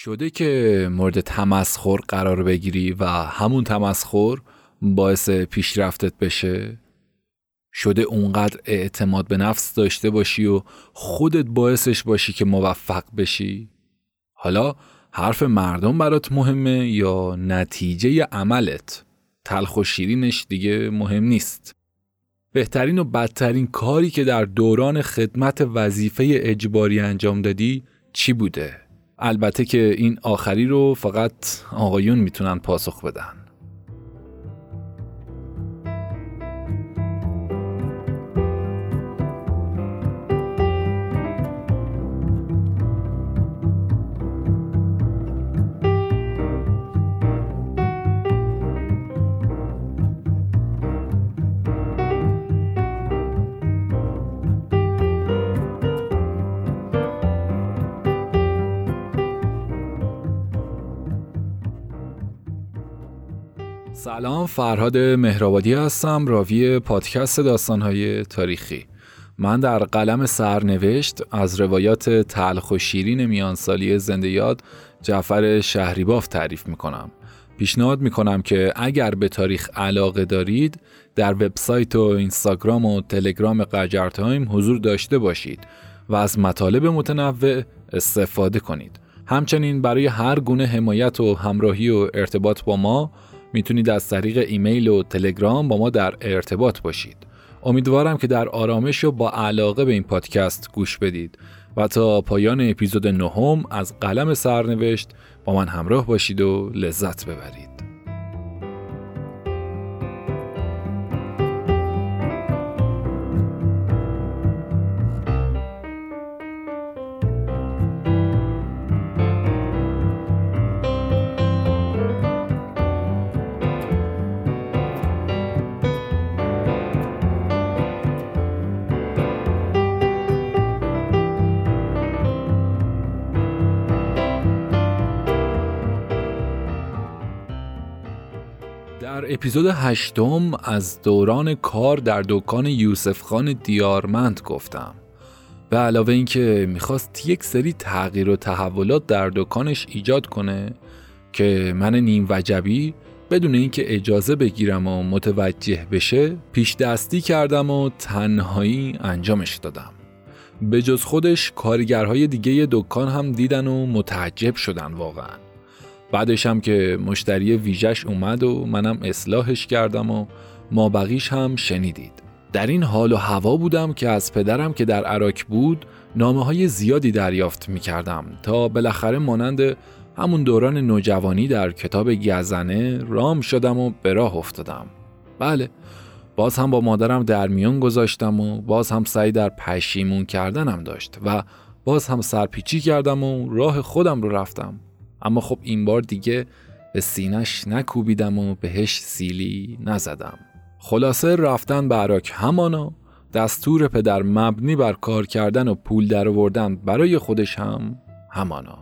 شده که مورد تمسخر قرار بگیری و همون تمسخر باعث پیشرفتت بشه؟ شده اونقدر اعتماد به نفس داشته باشی و خودت باعثش باشی که موفق بشی؟ حالا حرف مردم برات مهمه یا نتیجه عملت؟ تلخ و شیرینش دیگه مهم نیست. بهترین و بدترین کاری که در دوران خدمت وظیفه اجباری انجام دادی چی بوده؟ البته که این آخری رو فقط آقایون می‌تونن پاسخ بدن. فرهاد مهرآبادی هستم راوی پادکست داستانهای تاریخی. من در قلم سرنوشت از روایات تلخ و شیرین میانسالی زنده یاد جعفر شهریباف تعریف می‌کنم. پیشنهاد می‌کنم که اگر به تاریخ علاقه دارید در وبسایت و اینستاگرام و تلگرام قجر تایم حضور داشته باشید و از مطالب متنوع استفاده کنید. همچنین برای هر گونه حمایت و همراهی و ارتباط با ما می‌تونید از طریق ایمیل و تلگرام با ما در ارتباط باشید. امیدوارم که در آرامش و با علاقه به این پادکست گوش بدید و تا پایان اپیزود نهم از قلم سرنوشت با من همراه باشید و لذت ببرید. اپیزود هشتم از دوران کار در دکان یوسف خان دیارمند گفتم به علاوه اینکه می‌خواست یک سری تغییر و تحولات در دکانش ایجاد کنه که من نیم وجبی بدون اینکه اجازه بگیرم و متوجه بشه پیش دستی کردم و تنهایی انجامش دادم. به جز خودش کارگرهای دیگه دکان هم دیدن و متعجب شدن واقعا. بعدش هم که مشتری ویژش اومد و منم اصلاحش کردم و ما بقیش هم شنیدید. در این حال و هوا بودم که از پدرم که در عراک بود نامه های زیادی دریافت می کردم تا بالاخره مانند همون دوران نوجوانی در کتاب گزنه رام شدم و به راه افتادم. بله باز هم با مادرم در میان گذاشتم و باز هم سعی در پشیمون کردنم داشت و باز هم سرپیچی کردم و راه خودم رو رفتم. اما خب این بار دیگه به سینش نکوبیدم و بهش سیلی نزدم. خلاصه رفتن به عراک همانا دستور پدر مبنی بر کار کردن و پول در آوردن برای خودش هم همانا.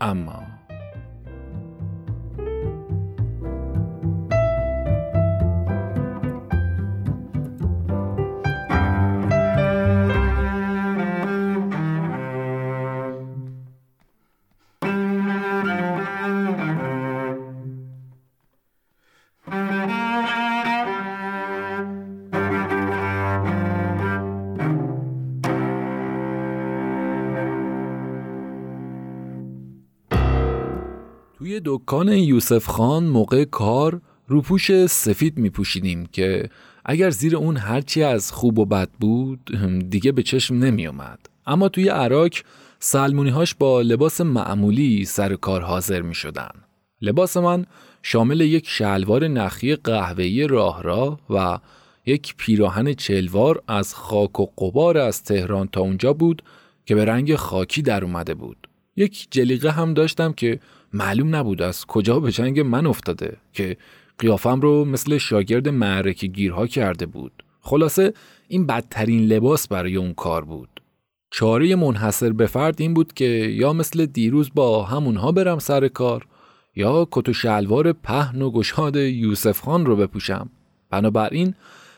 اما دکان یوسف خان موقع کار روپوش سفید می پوشیدیم که اگر زیر اون هرچی از خوب و بد بود دیگه به چشم نمی اومد. اما توی عراک سلمونی هاش با لباس معمولی سر کار حاضر می شدن. لباس من شامل یک شلوار نخی قهوه‌ای راه را و یک پیراهن چلوار از خاک و قبار از تهران تا اونجا بود که به رنگ خاکی در اومده بود. یک جلیقه هم داشتم که معلوم نبود از کجا به جنگ من افتاده که قیافم رو مثل شاگرد معرکه گیرها کرده بود. خلاصه این بدترین لباس برای اون کار بود. چاره منحصر به فرد این بود که یا مثل دیروز با همونها برم سر کار یا کت و شلوار پهن و گشاد یوسف خان رو بپوشم. بنابراین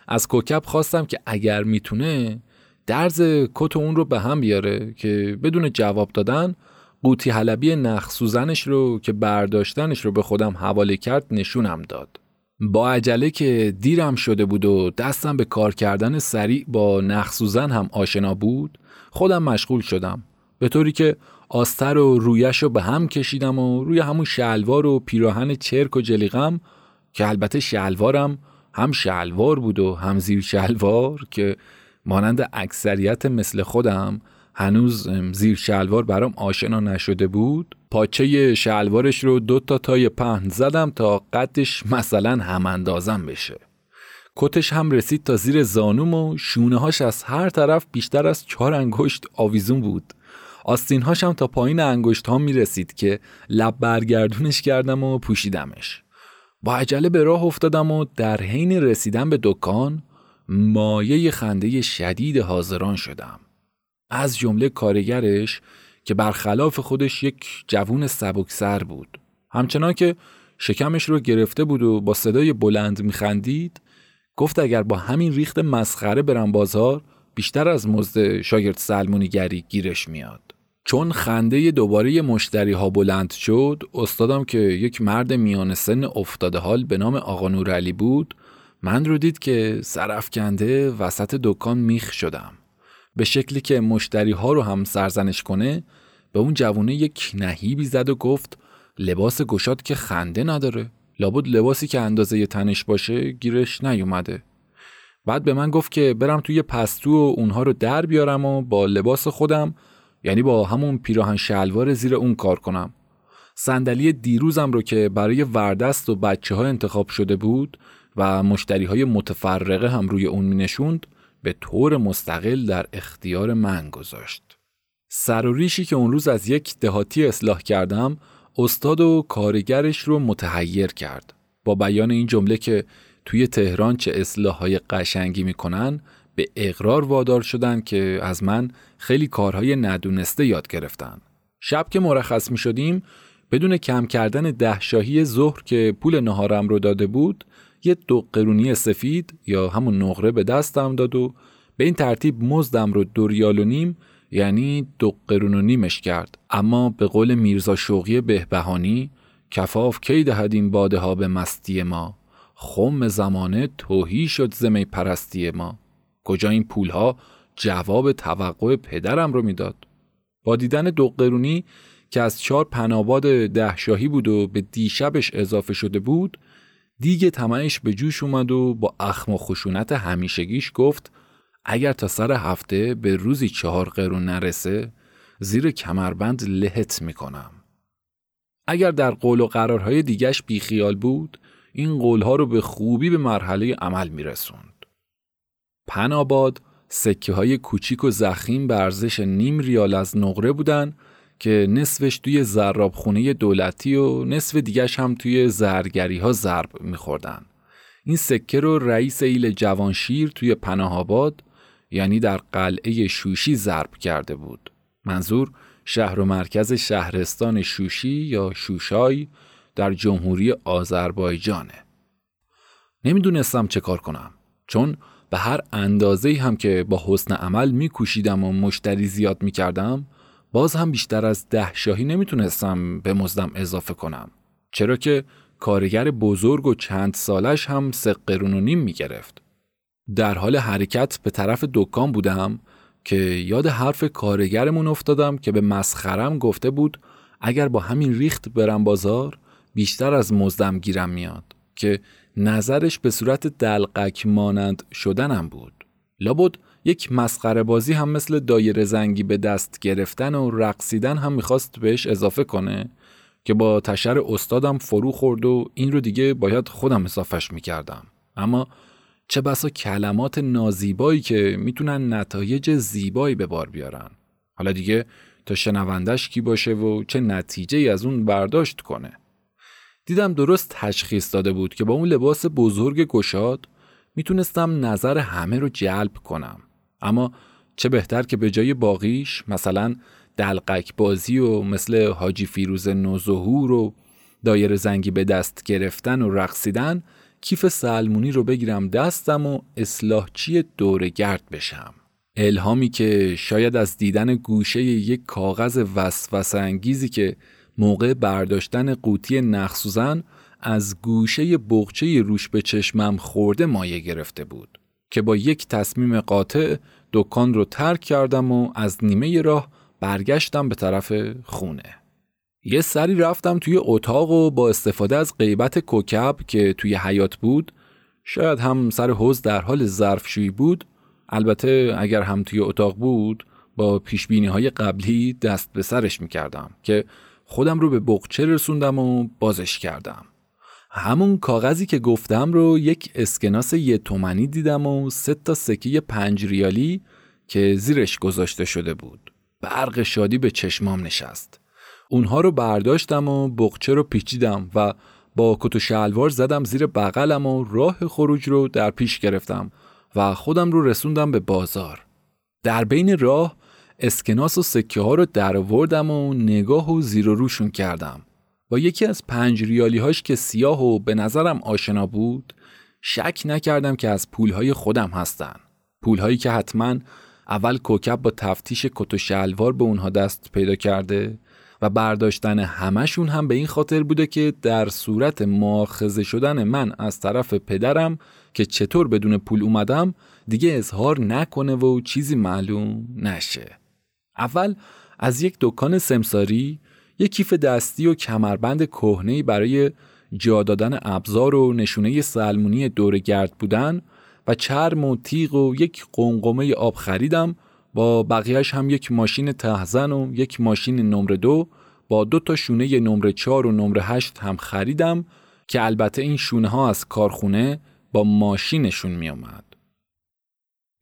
از کوکب خواستم که اگر می‌تونه درز کت اون رو به هم بیاره که بدون جواب دادن قوطی حلبی نخ سوزنش رو که برداشتنش رو به خودم حواله کرد نشونم داد. با عجله که دیرم شده بود و دستم به کار کردن سریع با نخ سوزن هم آشنا بود خودم مشغول شدم به طوری که آستر و رویش رو به هم کشیدم و روی همون شلوار و پیراهن چرک و جلیقم که البته شلوارم هم شلوار بود و هم زیر شلوار که مانند اکثریت مثل خودم هنوز زیر شلوار برام آشنا نشده بود. پاچه شلوارش رو دو تا تای پهن زدم تا قدش مثلا هم اندازم بشه. کتش هم رسید تا زیر زانوم و شونه هاش از هر طرف بیشتر از چهار انگشت آویزون بود. آستین هاشم تا پایین انگشت ها می رسید که لب برگردونش کردم و پوشیدمش. با عجله به راه افتادم و در حین رسیدن به دکان مایه خنده شدید حاضران شدم. از جمله کارگرش که برخلاف خودش یک جوون سبکسر بود. همچنان که شکمش رو گرفته بود و با صدای بلند میخندید گفت اگر با همین ریخت مسخره برم بازار بیشتر از مزد شاگرد سلمونیگری گیرش میاد چون خنده دوباره مشتری ها بلند شد استادم که یک مرد میان سن افتاده حال به نام آقا نورعلی بود من رو دید که سرفکنده وسط دکان میخ شدم. به شکلی که مشتری ها رو هم سرزنش کنه به اون جوونه یک نهیبی زد و گفت لباس گشاد که خنده نداره. لابد لباسی که اندازه تنش باشه گیرش نیومده. بعد به من گفت که برم توی پستو و اونها رو در بیارم و با لباس خودم یعنی با همون پیراهن شلوار زیر اون کار کنم. صندلی دیروزم رو که برای وردست و بچه ها انتخاب شده بود و مشتری های متفرقه هم روی اون می نشوند به طور مستقل در اختیار من گذاشت. سر و ریشی که اون روز از یک دهاتی اصلاح کردم استاد و کارگرش رو متحیر کرد با بیان این جمله که توی تهران چه اصلاح های قشنگی می‌کنن به اقرار وادار شدن که از من خیلی کارهای ندونسته یاد گرفتن. شب که مرخص می شدیم بدون کم کردن ده شاهی ظهر که پول نهارم رو داده بود یه دو قرونی سفید یا همون نقره به دستم داد و به این ترتیب مزدم رو دو ریال و نیم یعنی دو قرون و نیمش کرد. اما به قول میرزا شوقی بهبهانی کفاف کی دهد این باده ها به مستی ما؟ خم زمانه توهی شد زمی پرستی ما. کجا این پول ها؟ جواب توقع پدرم رو می‌داد. با دیدن دو قرونی که از چهار پناباد ده شاهی بود و به دیشبش اضافه شده بود دیگه تمنش به جوش اومد و با اخم و خشونت همیشگیش گفت اگر تا سر هفته به روزی چهار قرون نرسه زیر کمربند لهت می‌کنم. اگر در قول و قرارهای دیگش بیخیال بود این قولها رو به خوبی به مرحله عمل میرسوند. پناباد سکه های کوچیک و زخیم به ارزش نیم ریال از نقره بودن که نصفش توی خونه دولتی و نصف دیگش هم توی زرگری ها ضرب میخوردن. این سکه رو رئیس ایل جوانشیر توی پناهاباد یعنی در قلعه شوشی ضرب کرده بود. منظور شهر و مرکز شهرستان شوشی یا شوشای در جمهوری آذربایجانه. نمی‌دونستم چه کار کنم چون به هر اندازه هم که با حسن عمل میکوشیدم و مشتری زیاد می‌کردم باز هم بیشتر از ده شاهی نمی‌تونستم به مزدم اضافه کنم. چرا که کارگر بزرگ و چند سالش هم سه قرون و نیم می‌گرفت. در حال حرکت به طرف دکان بودم که یاد حرف کارگرمون افتادم که به مسخرم گفته بود اگر با همین ریخت برم بازار بیشتر از مزدم گیرم میاد که نظرش به صورت دلقک مانند شدنم بود. لابد یک مسخره بازی هم مثل دایره زنگی به دست گرفتن و رقصیدن هم می‌خواست بهش اضافه کنه که با تشر استادم فرو خورد و این رو دیگه باید خودم اضافهش می‌کردم. اما چه بسا کلمات نازیبایی که می‌تونن نتایج زیبایی به بار بیارن. حالا دیگه تا شنوندش کی باشه و چه نتیجه از اون برداشت کنه. دیدم درست تشخیص داده بود که با اون لباس بزرگ گشاد می‌تونستم نظر همه رو جلب کنم. اما چه بهتر که به جای باقیش مثلا دلقک بازی و مثل حاجی فیروز نوظهور و دایر زنگی به دست گرفتن و رقصیدن کیف سلمونی رو بگیرم دستم و اصلاحچی دور گرد بشم. الهامی که شاید از دیدن گوشه یک کاغذ وسوسه انگیزی که موقع برداشتن قوطی نخسوزن از گوشه بغچه روش به چشمم خورده مایه گرفته بود. که با یک تصمیم قاطع دکان رو ترک کردم و از نیمه راه برگشتم به طرف خونه. یه سری رفتم توی اتاق و با استفاده از غیبت کوکب که توی حیات بود شاید هم سر حوز در حال ظرفشویی بود البته اگر هم توی اتاق بود با پیشبینی های قبلی دست به سرش می‌کردم که خودم رو به بقچه رسوندم و بازش کردم همون کاغذی که گفتم رو یک اسکناس یه تومنی دیدم و سه تا سکه پنج ریالی که زیرش گذاشته شده بود. برق شادی به چشمام نشست. اونها رو برداشتم و بقچه رو پیچیدم و با کت و شلوار زدم زیر بغلم و راه خروج رو در پیش گرفتم و خودم رو رسوندم به بازار. در بین راه اسکناس و سکه ها رو در و نگاه و زیر و روشون کردم. با یکی از پنج ریالی هاش که سیاه و به نظرم آشنا بود شک نکردم که از پولهای خودم هستن. پولهایی که حتما اول کوکب با تفتیش کت و شلوار به اونها دست پیدا کرده و برداشتن همشون هم به این خاطر بوده که در صورت مؤاخذه شدن من از طرف پدرم که چطور بدون پول اومدم دیگه اظهار نکنه و چیزی معلوم نشه. اول از یک دکان سمساری یک کیف دستی و کمربند کهنه برای جا دادن ابزار و نشونه سلمونی دور گرد بودن و چرم و تیغ و یک قنقمه آب خریدم. با بقیهش هم یک ماشین تهزن و یک ماشین نمره دو. با دو تا شونه نمره چار و نمره هشت هم خریدم که البته این شونه ها از کارخونه با ماشینشون می اومد.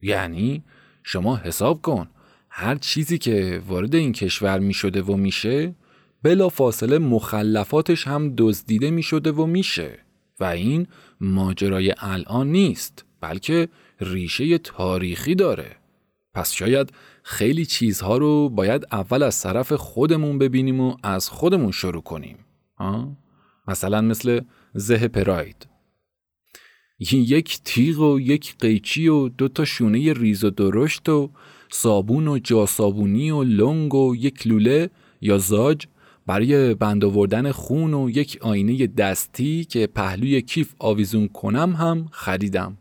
یعنی شما حساب کن. هر چیزی که وارد این کشور می شده و میشه بلا فاصله مخلفاتش هم دزدیده می شده و میشه و این ماجرای الان نیست بلکه ریشه تاریخی داره. پس شاید خیلی چیزها رو باید اول از طرف خودمون ببینیم و از خودمون شروع کنیم. ها؟ مثلا مثل زه پراید. یک تیغ و یک قیچی و دو تا شونه ریز و درشت و صابون و جاسابونی و لنگ و یک لوله یا زاج برای بند آوردن خون و یک آینه دستی که پهلوی کیف آویزون کنم هم خریدم.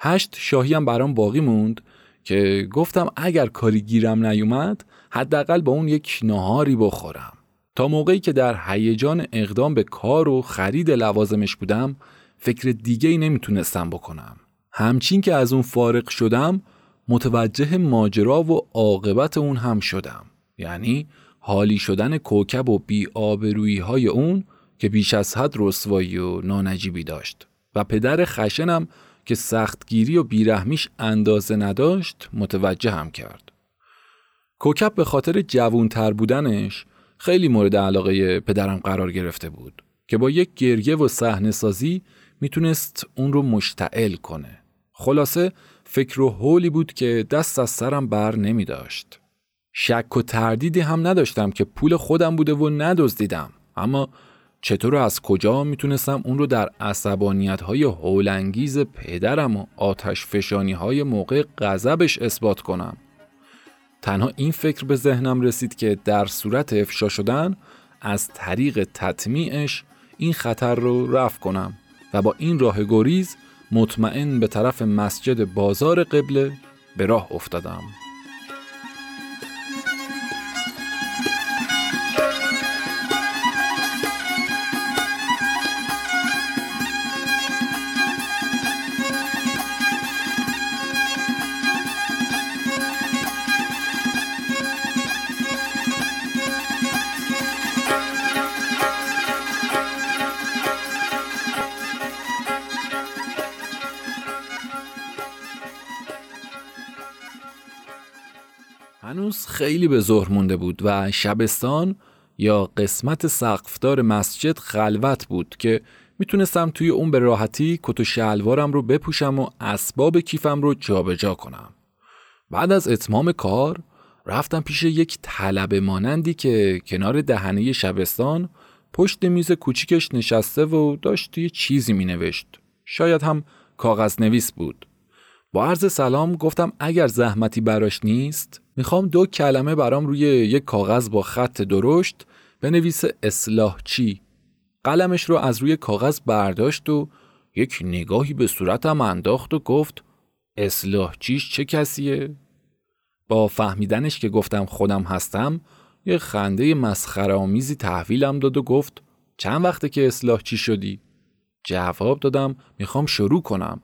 هشت شاهی هم برام باقی موند که گفتم اگر کاری گیرم نیومد حداقل با اون یک نهاری بخورم. تا موقعی که در هیجان اقدام به کار و خرید لوازمش بودم فکر دیگه ای نمی‌تونستم بکنم. همچین که از اون فارغ شدم متوجه ماجرا و عاقبت اون هم شدم. یعنی حالی شدن کوکب و بی آبرویی های اون که بیش از حد رسوایی و نانجیبی داشت و پدر خشنم که سختگیری و بیرحمیش اندازه نداشت متوجه هم کرد. کوکب به خاطر جوونتر بودنش خیلی مورد علاقه پدرم قرار گرفته بود که با یک گریه و صحنه سازی می‌تونست اون رو مشتعل کنه. خلاصه فکر و حولی بود که دست از سرم بر نمی داشت. شک و تردیدی هم نداشتم که پول خودم بوده و ندزدیدم. اما چطور از کجا می‌تونستم اون رو در عصبانیت های هولنگیز پدرم و آتش فشانی های موقع غضبش اثبات کنم؟ تنها این فکر به ذهنم رسید که در صورت افشا شدن از طریق تطمیعش این خطر رو رفع کنم و با این راه گریز مطمئن به طرف مسجد بازار قبله به راه افتادم. هنوز خیلی به ظهر مونده بود و شبستان یا قسمت سقفدار مسجد خلوت بود که می‌تونستم توی اون به راحتی کت و شلوارم رو بپوشم و اسباب کیفم رو جابجا جا کنم. بعد از اتمام کار رفتم پیش یک طلبه مانندی که کنار دهنه شبستان پشت میز کوچیکش نشسته و داشت توی چیزی مینوشت. شاید هم کاغذ نویس بود. با عرض سلام گفتم اگر زحمتی براش نیست می‌خوام دو کلمه برام روی یک کاغذ با خط درشت بنویس اصلاح چی قلمش رو از روی کاغذ برداشت و یک نگاهی به صورتم انداخت و گفت اصلاح چیش چه کسیه؟ با فهمیدنش که گفتم خودم هستم یه خنده مسخره آمیزی تحویلم داد و گفت چند وقته که اصلاح چی شدی؟ جواب دادم می‌خوام شروع کنم.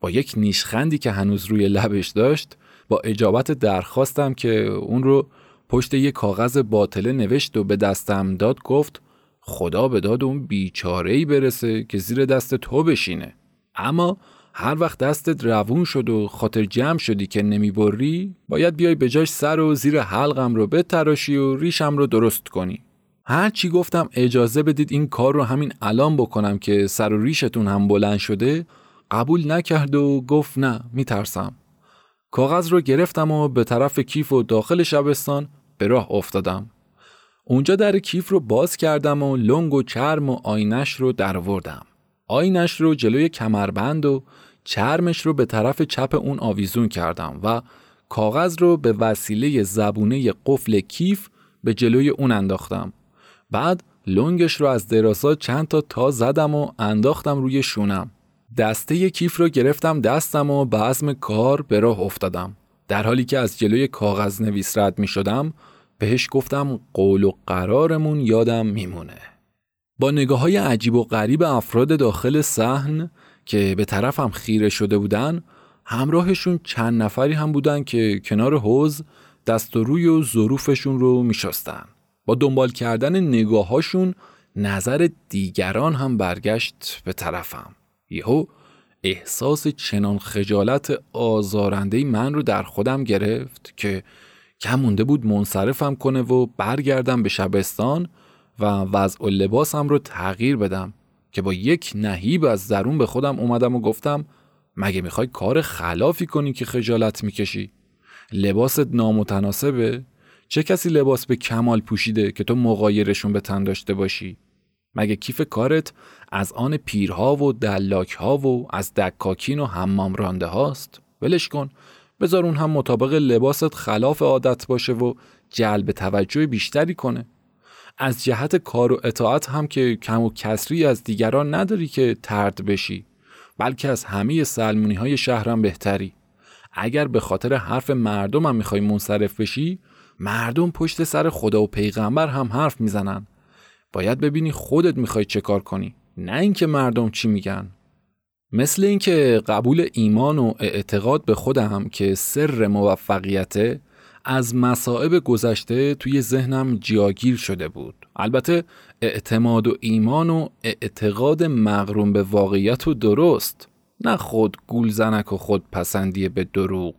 با یک نیشخندی که هنوز روی لبش داشت با اجابت درخواستم که اون رو پشت یک کاغذ باطله نوشت و به دستم داد گفت خدا به داد اون بیچاره ای برسه که زیر دست تو بشینه. اما هر وقت دستت روون شد و خاطر جمع شدی که نمی‌بری باید بیای به جاش سر و زیر حلقم رو بتراشی و ریشم رو درست کنی. هر چی گفتم اجازه بدید این کار رو همین الان بکنم که سر و ریشتون هم بلند شده قبول نکرد و گفت نه میترسم. کاغذ رو گرفتم و به طرف کیف و داخل شبستان به راه افتادم. اونجا در کیف رو باز کردم و لنگ و چرم و آینش رو دروردم آینش رو جلوی کمربند و چرمش رو به طرف چپ اون آویزون کردم و کاغذ رو به وسیله زبونه قفل کیف به جلوی اون انداختم. بعد لنگش رو از دراسا چند تا تا زدم و انداختم روی شونم. دسته کیف رو گرفتم دستم و به عزم کار به راه افتادم. در حالی که از جلوی کاغذ نویس رد می شدم بهش گفتم قول و قرارمون یادم میمونه با نگاه های عجیب و غریب افراد داخل صحن که به طرفم خیره شده بودن همراهشون چند نفری هم بودن که کنار حوز دست و روی و ظروفشون رو میشستن با دنبال کردن نگاهاشون نظر دیگران هم برگشت به طرفم. یهو احساس چنان خجالت آزارنده من رو در خودم گرفت که کم مونده بود منصرفم کنه و برگردم به شبستان و وضع لباسم رو تغییر بدم که با یک نهیب از درون به خودم اومدم و گفتم مگه می‌خوای کار خلافی کنی که خجالت می‌کشی؟ لباست نامتناسبه؟ چه کسی لباس به کمال پوشیده که تو مقایرشون به تن داشته باشی؟ مگه کیف کارت از آن پیرها و دلاکها و از دکاکین و حمام رانده هاست؟ ولش کن. بذار اون هم مطابق لباست خلاف عادت باشه و جلب توجه بیشتری کنه. از جهت کار و اطاعت هم که کم و کسری از دیگران نداری که ترد بشی بلکه از همه سلمونی های شهرم بهتری. اگر به خاطر حرف مردم هم می‌خوای منصرف بشی مردم پشت سر خدا و پیغمبر هم حرف می‌زنن. باید ببینی خودت می‌خوای چه کار کنی نه اینکه مردم چی میگن. مثل اینکه قبول ایمان و اعتقاد به خودم که سر موفقیت از مصائب گذشته توی ذهنم جاگیر شده بود. البته اعتماد و ایمان و اعتقاد مغروم به واقعیت و درست نه خود گول زنک و خود پسندی به دروغ.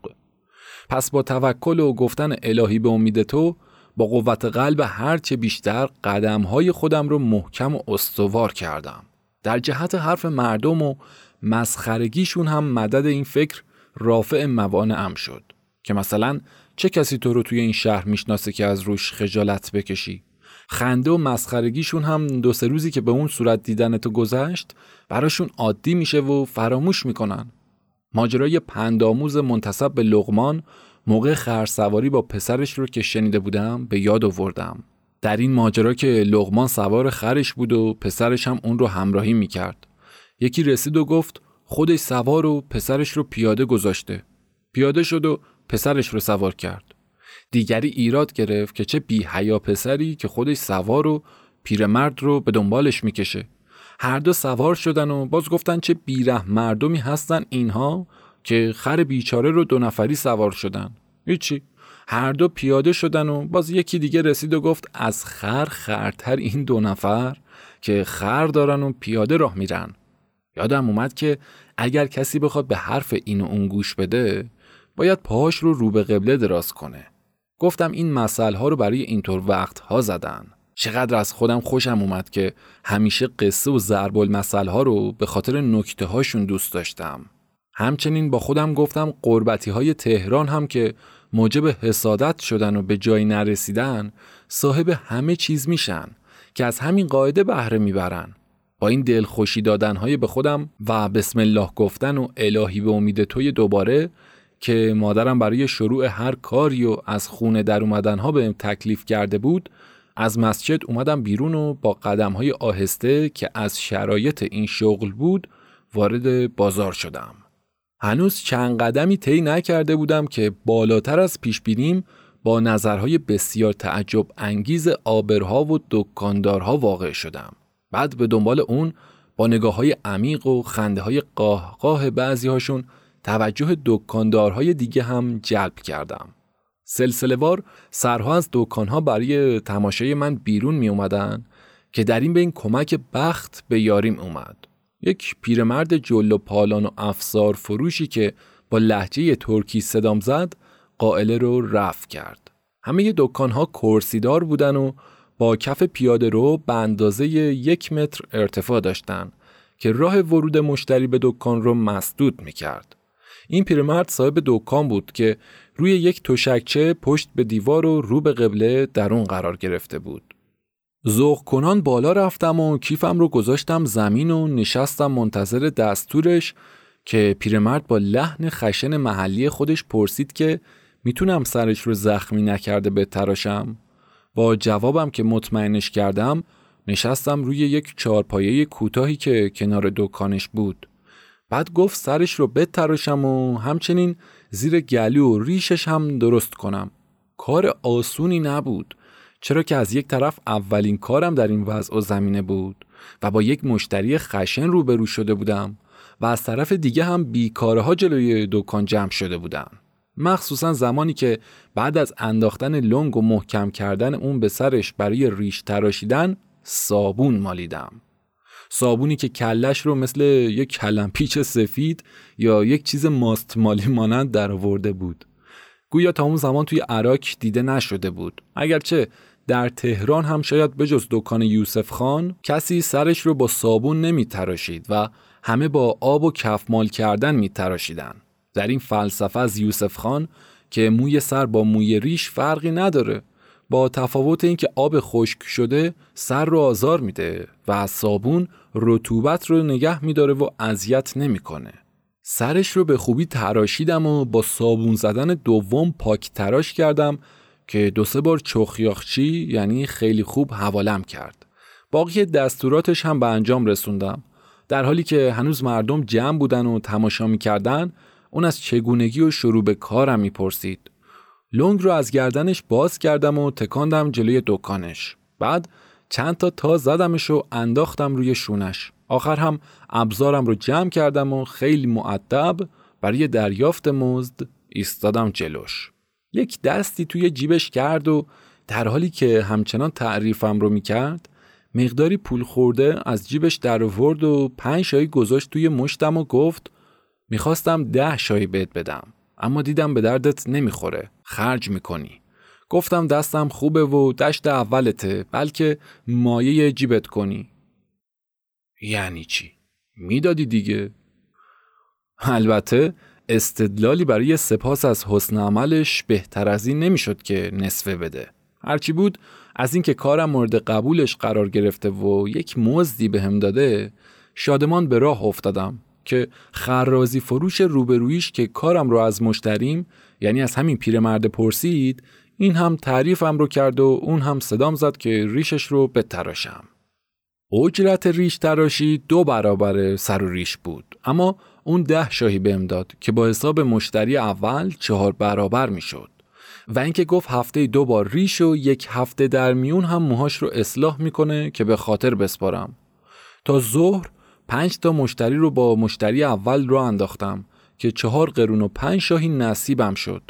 پس با توکل و گفتن الهی به امید تو با قوت قلب هرچه بیشتر قدمهای خودم رو محکم و استوار کردم. در جهت حرف مردم و مسخرگیشون هم مدد این فکر رافع موانعم شد که مثلا چه کسی تو رو توی این شهر می‌شناسه که از روش خجالت بکشی؟ خنده و مسخرگیشون هم دو سه روزی که به اون صورت دیدن تو گذشت براشون عادی میشه و فراموش می‌کنن. ماجرای پندآموز منتصب به لغمان موقع خرسواری با پسرش رو که شنیده بودم به یاد آوردم. در این ماجرا که لغمان سوار خرش بود و پسرش هم اون رو همراهی می‌کرد. یکی رسید و گفت خودش سوار و پسرش رو پیاده گذاشته. پیاده شد و پسرش رو سوار کرد. دیگری ایراد گرفت که چه بی حیا پسری که خودش سوار و پیرمرد رو به دنبالش می‌کشه. هر دو سوار شدن و باز گفتن چه بیره مردمی هستن اینها. که خر بیچاره رو دو نفری سوار شدن. هیچی. هر دو پیاده شدن و باز یکی دیگه رسید و گفت از خر خرتر این دو نفر که خر دارن و پیاده راه میرن. یادم اومد که اگر کسی بخواد به حرف این و اون گوش بده باید پاهاش رو رو به قبله دراز کنه. گفتم این مسئله ها رو برای اینطور وقت ها زدن. چقدر از خودم خوشم اومد که همیشه قصه و ضرب المثل ها رو به خاطر نکته هاشون دوست داشتم. همچنین با خودم گفتم قربتی های تهران هم که موجب حسادت شدن و به جایی نرسیدن صاحب همه چیز میشن که از همین قاعده بهره می‌برن با این دلخوشی دادنهای به خودم و بسم الله گفتن و الهی به امید توی دوباره که مادرم برای شروع هر کاری و از خونه در اومدنها بهم تکلیف کرده بود از مسجد اومدم بیرون و با قدم های آهسته که از شرایط این شغل بود وارد بازار شدم. هنوز چند قدمی طی نکرده بودم که بالاتر از پیش بینیم با نظرهای بسیار تعجب انگیز آبرها و دکاندارها واقع شدم. بعد به دنبال اون با نگاه های عمیق و خنده های قاه قاه بعضی هاشون توجه دکاندارهای دیگه هم جلب کردم. سلسله وار سرها از دکانها برای تماشای من بیرون می اومدن که در این بین کمک بخت به یاریم اومد. یک پیرمرد جل و پالان و افزار فروشی که با لحجه ترکی صدام زد قائله رو رفع کرد. همه دکانها کرسیدار بودن و با کف پیاده رو به اندازه یک متر ارتفاع داشتن که راه ورود مشتری به دکان رو مسدود می کرد. این پیرمرد صاحب دکان بود که روی یک تشکچه پشت به دیوار و رو به قبله در اون قرار گرفته بود. زوغ کنان بالا رفتم و کیفم رو گذاشتم زمین و نشستم منتظر دستورش که پیرمرد با لحن خشن محلی خودش پرسید که می‌تونم سرش رو زخمی نکرده به تراشم با جوابم که مطمئنش کردم نشستم روی یک چارپایه کوتاهی که کنار دکانش بود. بعد گفت سرش رو بتراشم و همچنین زیر گلو و ریشش هم درست کنم. کار آسونی نبود. چرا که از یک طرف اولین کارم در این وضع و زمینه بود و با یک مشتری خشن روبرو شده بودم و از طرف دیگه هم بیکاره ها جلوی دکان جمع شده بودم. مخصوصا زمانی که بعد از انداختن لنگ و محکم کردن اون به سرش برای ریش تراشیدن صابون مالیدم. صابونی که کلش رو مثل یک کلمپیچ سفید یا یک چیز ماستمالی مانند در آورده بود. گویا تا اون زمان توی عراق دیده نشده بود. اگرچه در تهران هم شاید بجز دکان یوسف خان کسی سرش رو با صابون نمی تراشید و همه با آب و کفمال کردن می تراشیدن. در این فلسفه از یوسف خان که موی سر با موی ریش فرقی نداره با تفاوت اینکه آب خشک شده سر رو آزار میده و صابون رطوبت رو نگه میداره و اذیت نمی‌کنه. سرش رو به خوبی تراشیدم و با صابون زدن دوم پاک تراش کردم که دو سه بار چخیاخچی یعنی خیلی خوب حوالم کرد. باقی دستوراتش هم به انجام رسوندم. در حالی که هنوز مردم جمع بودن و تماشا می‌کردن اون از چگونگی و شروع به کارم می‌پرسید. لنگ رو از گردنش باز کردم و تکاندم جلوی دکانش. بعد چند تا تا زدمش و انداختم روی شونش. آخر هم ابزارم رو جمع کردم و خیلی معدب برای دریافت مزد ایستادم جلوش. یک دستی توی جیبش کرد و در حالی که همچنان تعریفم رو می‌کرد مقداری پول خورده از جیبش در ورد و پنج شایی گذاشت توی مشتم و گفت می‌خواستم ده شایی بهت بدم اما دیدم به دردت نمی‌خوره خرج می‌کنی گفتم دستم خوبه و دشت اولته بلکه مایه جیبت کنی یعنی چی؟ می‌دادی دیگه؟ البته استدلالی برای سپاس از حسن عملش بهتر از این نمی‌شد که نصفه بده. هرچی بود از اینکه کارم مورد قبولش قرار گرفته و یک مزدی به هم داده شادمان به راه افتادم که خرازی فروش روبرویش که کارم رو از مشتریم یعنی از همین پیرمرد پرسید این هم تعریفم رو کرد و اون هم صدام زد که ریشش رو بتراشم. اجرت ریش تراشی دو برابر سر و ریش بود اما اون ده شاهی بهم داد که با حساب مشتری اول چهار برابر می‌شد. و اینکه گفت هفته دو بار ریش و یک هفته در میون هم موهاش رو اصلاح می‌کنه که به خاطر بسپارم. تا ظهر پنج تا مشتری رو با مشتری اول رو انداختم که چهار قرون و پنج شاهی نصیبم شد.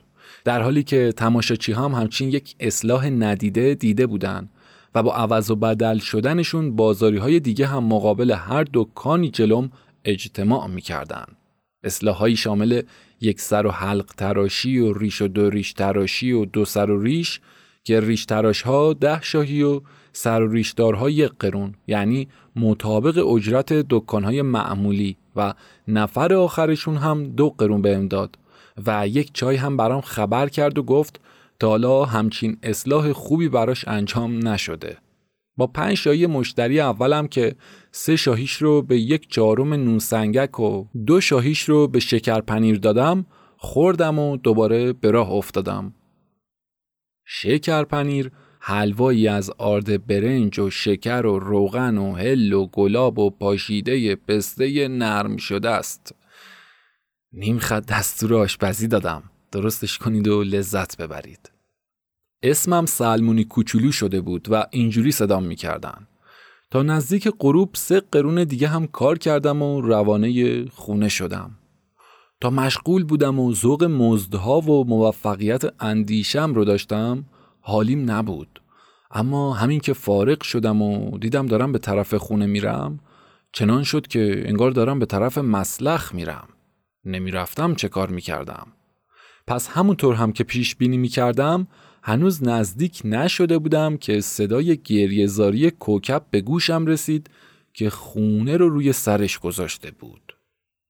در حالی که تماشاچی هم همچین یک اصلاح ندیده دیده بودن و با عوض و بدل شدنشون بازاری های دیگه هم مقابل هر دکانی جلوم اجتماع می‌کردن. اصلاحهایی شامل یک سر و حلق تراشی و ریش و دو ریش تراشی و دو سر و ریش که ریش تراش ها ده شاهی و سر و ریشدارها یک قرون یعنی مطابق اجرت دکانهای معمولی و نفر آخرشون هم دو قرون به داد و یک چای هم برام خبر کرد و گفت تا حالا همچین اصلاح خوبی براش انجام نشده. با پنج شاهی مشتری اولم که سه شاهیش رو به یک چهارم نونسنگک و دو شاهیش رو به شکر پنیر دادم خوردم و دوباره به راه افتادم. شکر پنیر حلوایی از آرد برنج و شکر و روغن و هل و گلاب و پاشیده پسته نرم شده است. نیم خط دستور آشپزی دادم. درستش کنید و لذت ببرید. اسمم سلمونی کوچولو شده بود و اینجوری صدام می‌کردن. تا نزدیک غروب سه قرون دیگه هم کار کردم و روانه خونه شدم. تا مشغول بودم و ذوق مزدها و موفقیت اندیشم رو داشتم حالیم نبود. اما همین که فارغ شدم و دیدم دارم به طرف خونه میرم چنان شد که انگار دارم به طرف مسلخ میرم. نمی‌رفتم چه کار می‌کردم؟ پس همونطور هم که پیش بینی می‌کردم هنوز نزدیک نشده بودم که صدای گریهزاری کوکب به گوشم رسید که خونه رو روی سرش گذاشته بود.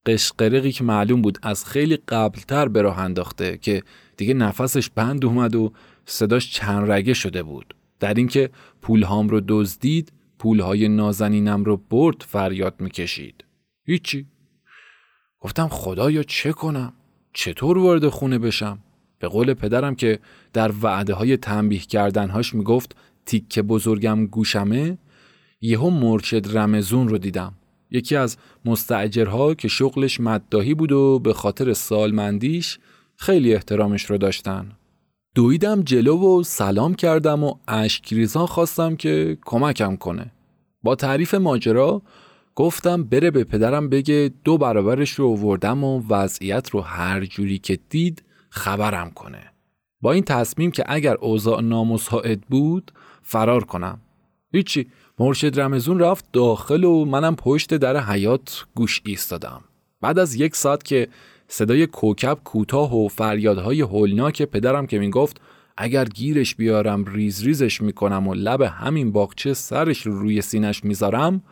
قشقرقی که معلوم بود از خیلی قبلتر به راه انداخته که دیگه نفسش بند اومد و صداش چند رگه شده بود. در اینکه پولهام رو دزدید پولهای نازنینم رو برد فریاد می‌کشید. هیچی. گفتم خدایا چه کنم؟ چطور وارد خونه بشم؟ به قول پدرم که در وعده های تنبیه کردنهاش می‌گفت تیکه بزرگم گوشمه یهو مرشد رمزون رو دیدم. یکی از مستعجرها که شغلش مدداهی بود و به خاطر سالمندیش خیلی احترامش رو داشتن. دویدم جلو و سلام کردم و اشکریزان خواستم که کمکم کنه. با تعریف ماجرا گفتم بره به پدرم بگه دو برابرش رو وردم و وضعیت رو هر جوری که دید خبرم کنه. با این تصمیم که اگر اوضاع نامساعد بود فرار کنم. هیچی. مرشد رمزون رفت داخل و منم پشت در حیات گوش ایستادم. بعد از یک ساعت که صدای کوکب کوتاه و فریادهای هولناک پدرم که می‌گفت اگر گیرش بیارم ریز ریزش می‌کنم و لب همین باغچه سرش رو روی سینش می‌ذارم.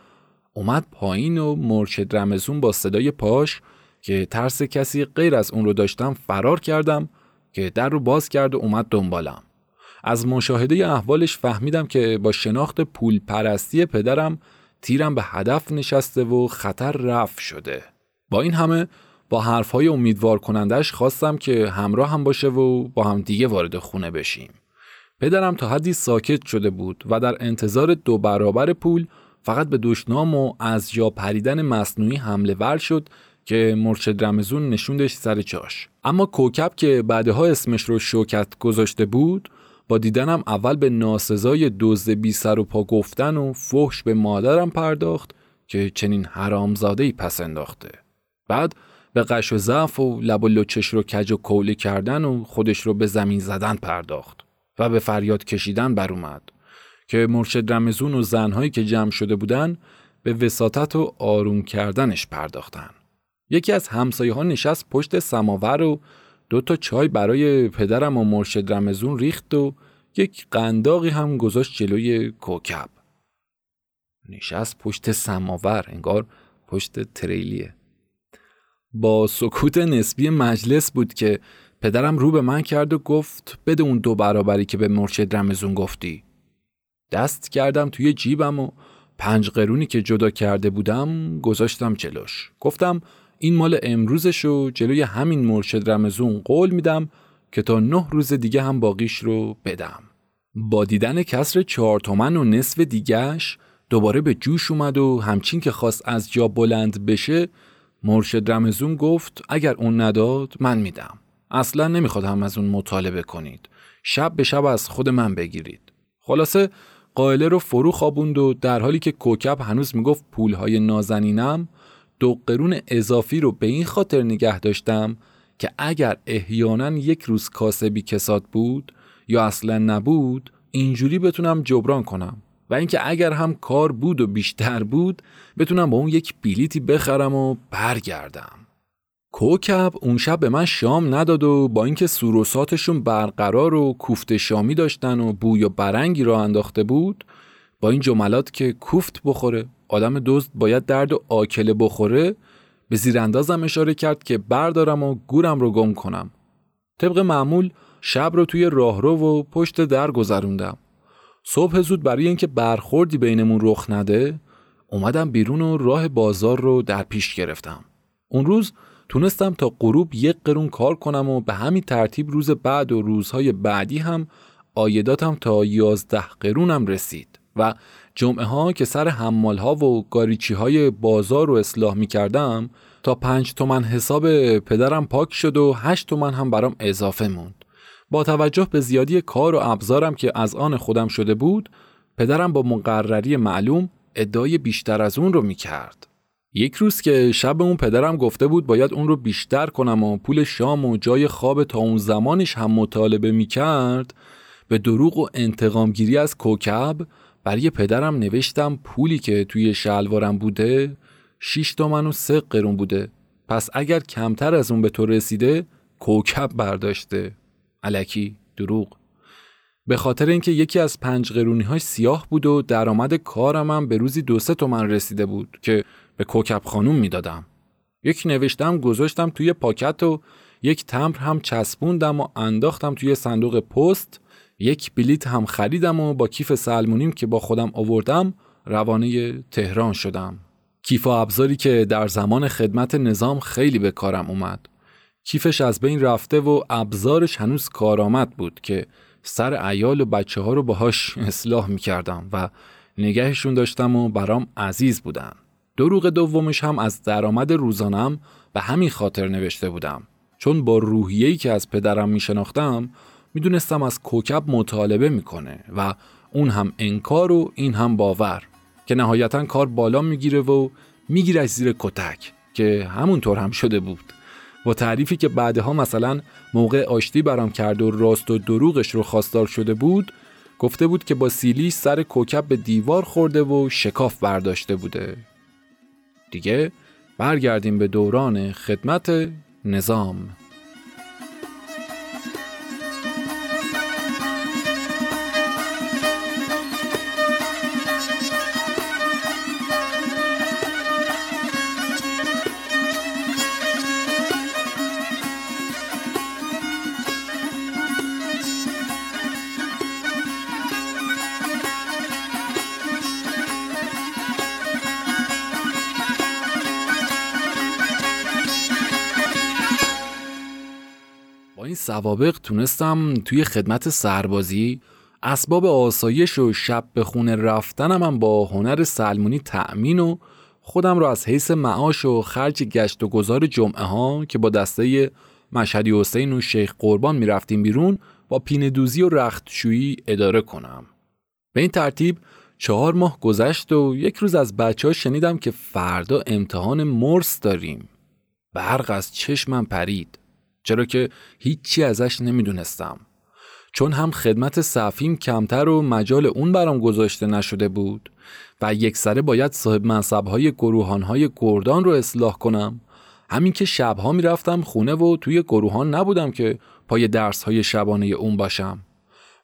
اومد پایین و مرشد رمزون با صدای پاش که ترس کسی غیر از اون رو داشتم فرار کردم که در رو باز کرد و اومد دنبالم. از مشاهده احوالش فهمیدم که با شناخت پول پرستی پدرم تیرم به هدف نشسته و خطر رفت شده. با این همه با حرفهای امیدوار کنندش خواستم که همراه هم باشه و با هم دیگه وارد خونه بشیم. پدرم تا حدی ساکت شده بود و در انتظار دو برابر پول فقط به دشنام و از جا پریدن مصنوعی حمله ور شد که مرشد رمزون نشوندش سر جاش. اما کوکب که بعدها اسمش رو شوکت گذاشته بود با دیدنم اول به ناسزای دزد بی سر و پا گفتن و فحش به مادرم پرداخت که چنین حرامزاده ای پس انداخته. بعد به قش و ضعف و لب و لچش رو کج و کوله کردن و خودش رو به زمین زدن پرداخت و به فریاد کشیدن بر اومد که مرشد رمزون و زنهایی که جمع شده بودن به وساطت و آروم کردنش پرداختن. یکی از همسایه ها نشست پشت سماور و دو تا چای برای پدرم و مرشد رمزون ریخت و یک قنداقی هم گذاشت جلوی کوکب. نشست پشت سماور انگار پشت تریلیه. با سکوت نسبی مجلس بود که پدرم رو به من کرد و گفت بده اون دو برابری که به مرشد رمزون گفتی. دست کردم توی جیبم و پنج قرونی که جدا کرده بودم گذاشتم جلوش. گفتم این مال امروزش و جلوی همین مرشد رمزون قول میدم که تا نه روز دیگه هم باقیش رو بدم. با دیدن کسر چهار تومن و نصف دیگهش دوباره به جوش اومد و همچین که خواست از جا بلند بشه مرشد رمزون گفت اگر اون نداد من میدم. اصلا نمی‌خواد هم از اون مطالبه کنید. شب به شب از خود من بگیرید. خلاصه قائله رو فرو خوابوند و در حالی که کوکب هنوز می‌گفت پولهای نازنینم دو قرون اضافی رو به این خاطر نگه داشتم که اگر احیانا یک روز کاسبی کساد بود یا اصلا نبود اینجوری بتونم جبران کنم. و اینکه اگر هم کار بود و بیشتر بود بتونم با اون یک بلیتی بخرم و برگردم. کوکب اون شب به من شام نداد و با اینکه سوروساتشون برقرار و کوفت شامی داشتن و بوی و برنگی را انداخته بود با این جملات که کوفت بخوره. آدم دزد باید درد و آکله بخوره به زیراندازم اشاره کرد که بردارم و گورم رو گم کنم. طبق معمول شب رو توی راهرو و پشت در گذروندم. صبح زود برای اینکه برخوردی بینمون رخ نده اومدم بیرون و راه بازار رو در پیش گرفتم. اون روز تونستم تا غروب یک قرون کار کنم و به همین ترتیب روز بعد و روزهای بعدی هم آیداتم تا یازده قرونم رسید و جمعه ها که سر حمال ها و گاریچی های بازار رو اصلاح می کردم تا پنج تومن حساب پدرم پاک شد و هشت تومن هم برام اضافه موند. با توجه به زیادی کار و ابزارم که از آن خودم شده بود پدرم با مقرری معلوم ادعای بیشتر از اون رو می کرد. یک روز که شب اون پدرم گفته بود باید اون رو بیشتر کنم و پول شام و جای خواب تا اون زمانش هم مطالبه می کرد به دروغ و انتقامگیری از کوکب برای پدرم نوشتم پولی که توی شلوارم بوده 6 تومن و سه قرون بوده. پس اگر کمتر از اون به تو رسیده کوکب برداشته. علکی دروغ. به خاطر اینکه یکی از پنج قرونی های سیاه بود و درآمد کارم هم به روزی دو سه تومن رسیده بود که به کوکب خانوم می‌دادم. یک نوشتم گذاشتم توی پاکت و یک تمر هم چسبوندم و انداختم توی صندوق پست یک بلیت هم خریدم و با کیف سلمونیم که با خودم آوردم روانه تهران شدم. کیف و ابزاری که در زمان خدمت نظام خیلی به کارم اومد. کیفش از بین رفته و ابزارش هنوز کارآمد بود که سر ایال و بچه ها رو باهاش اصلاح می کردم و نگهشون داشتم و برام عزیز بودن. دروغ دومش هم از درآمد روزانم به همین خاطر نوشته بودم. چون با روحیه‌ای که از پدرم می شناختم می‌دونستم از کوکب مطالبه می‌کنه و اون هم انکار و این هم باور که نهایتا کار بالا می‌گیره و می‌گیره زیر کتک که همونطور هم شده بود. با تعریفی که بعدها مثلا موقع آشتی برام کرد و راست و دروغش رو خواستار شده بود گفته بود که با سیلی سر کوکب به دیوار خورده و شکاف برداشته بوده. دیگه برگردیم به دوران خدمت نظام. سوابق تونستم توی خدمت سربازی اسباب آسایش و شب به خونه رفتنم هم با هنر سلمونی تأمین و خودم رو از حیث معاش و خرج گشت و گذار جمعه ها که با دسته مشهدی حسین و شیخ قربان می‌رفتیم بیرون با پینه دوزی و رختشویی اداره کنم. به این ترتیب چهار ماه گذشت و یک روز از بچه ها شنیدم که فردا امتحان مرس داریم. برق از چشمم پرید. چرا که هیچی ازش نمی‌دونستم. چون هم خدمت صفیم کمتر و مجال اون برام گذاشته نشده بود و یک سره باید صاحب منصبهای گروهانهای گردان رو اصلاح کنم. همین که شبها می‌رفتم خونه و توی گروهان نبودم که پای درس های شبانه اون باشم.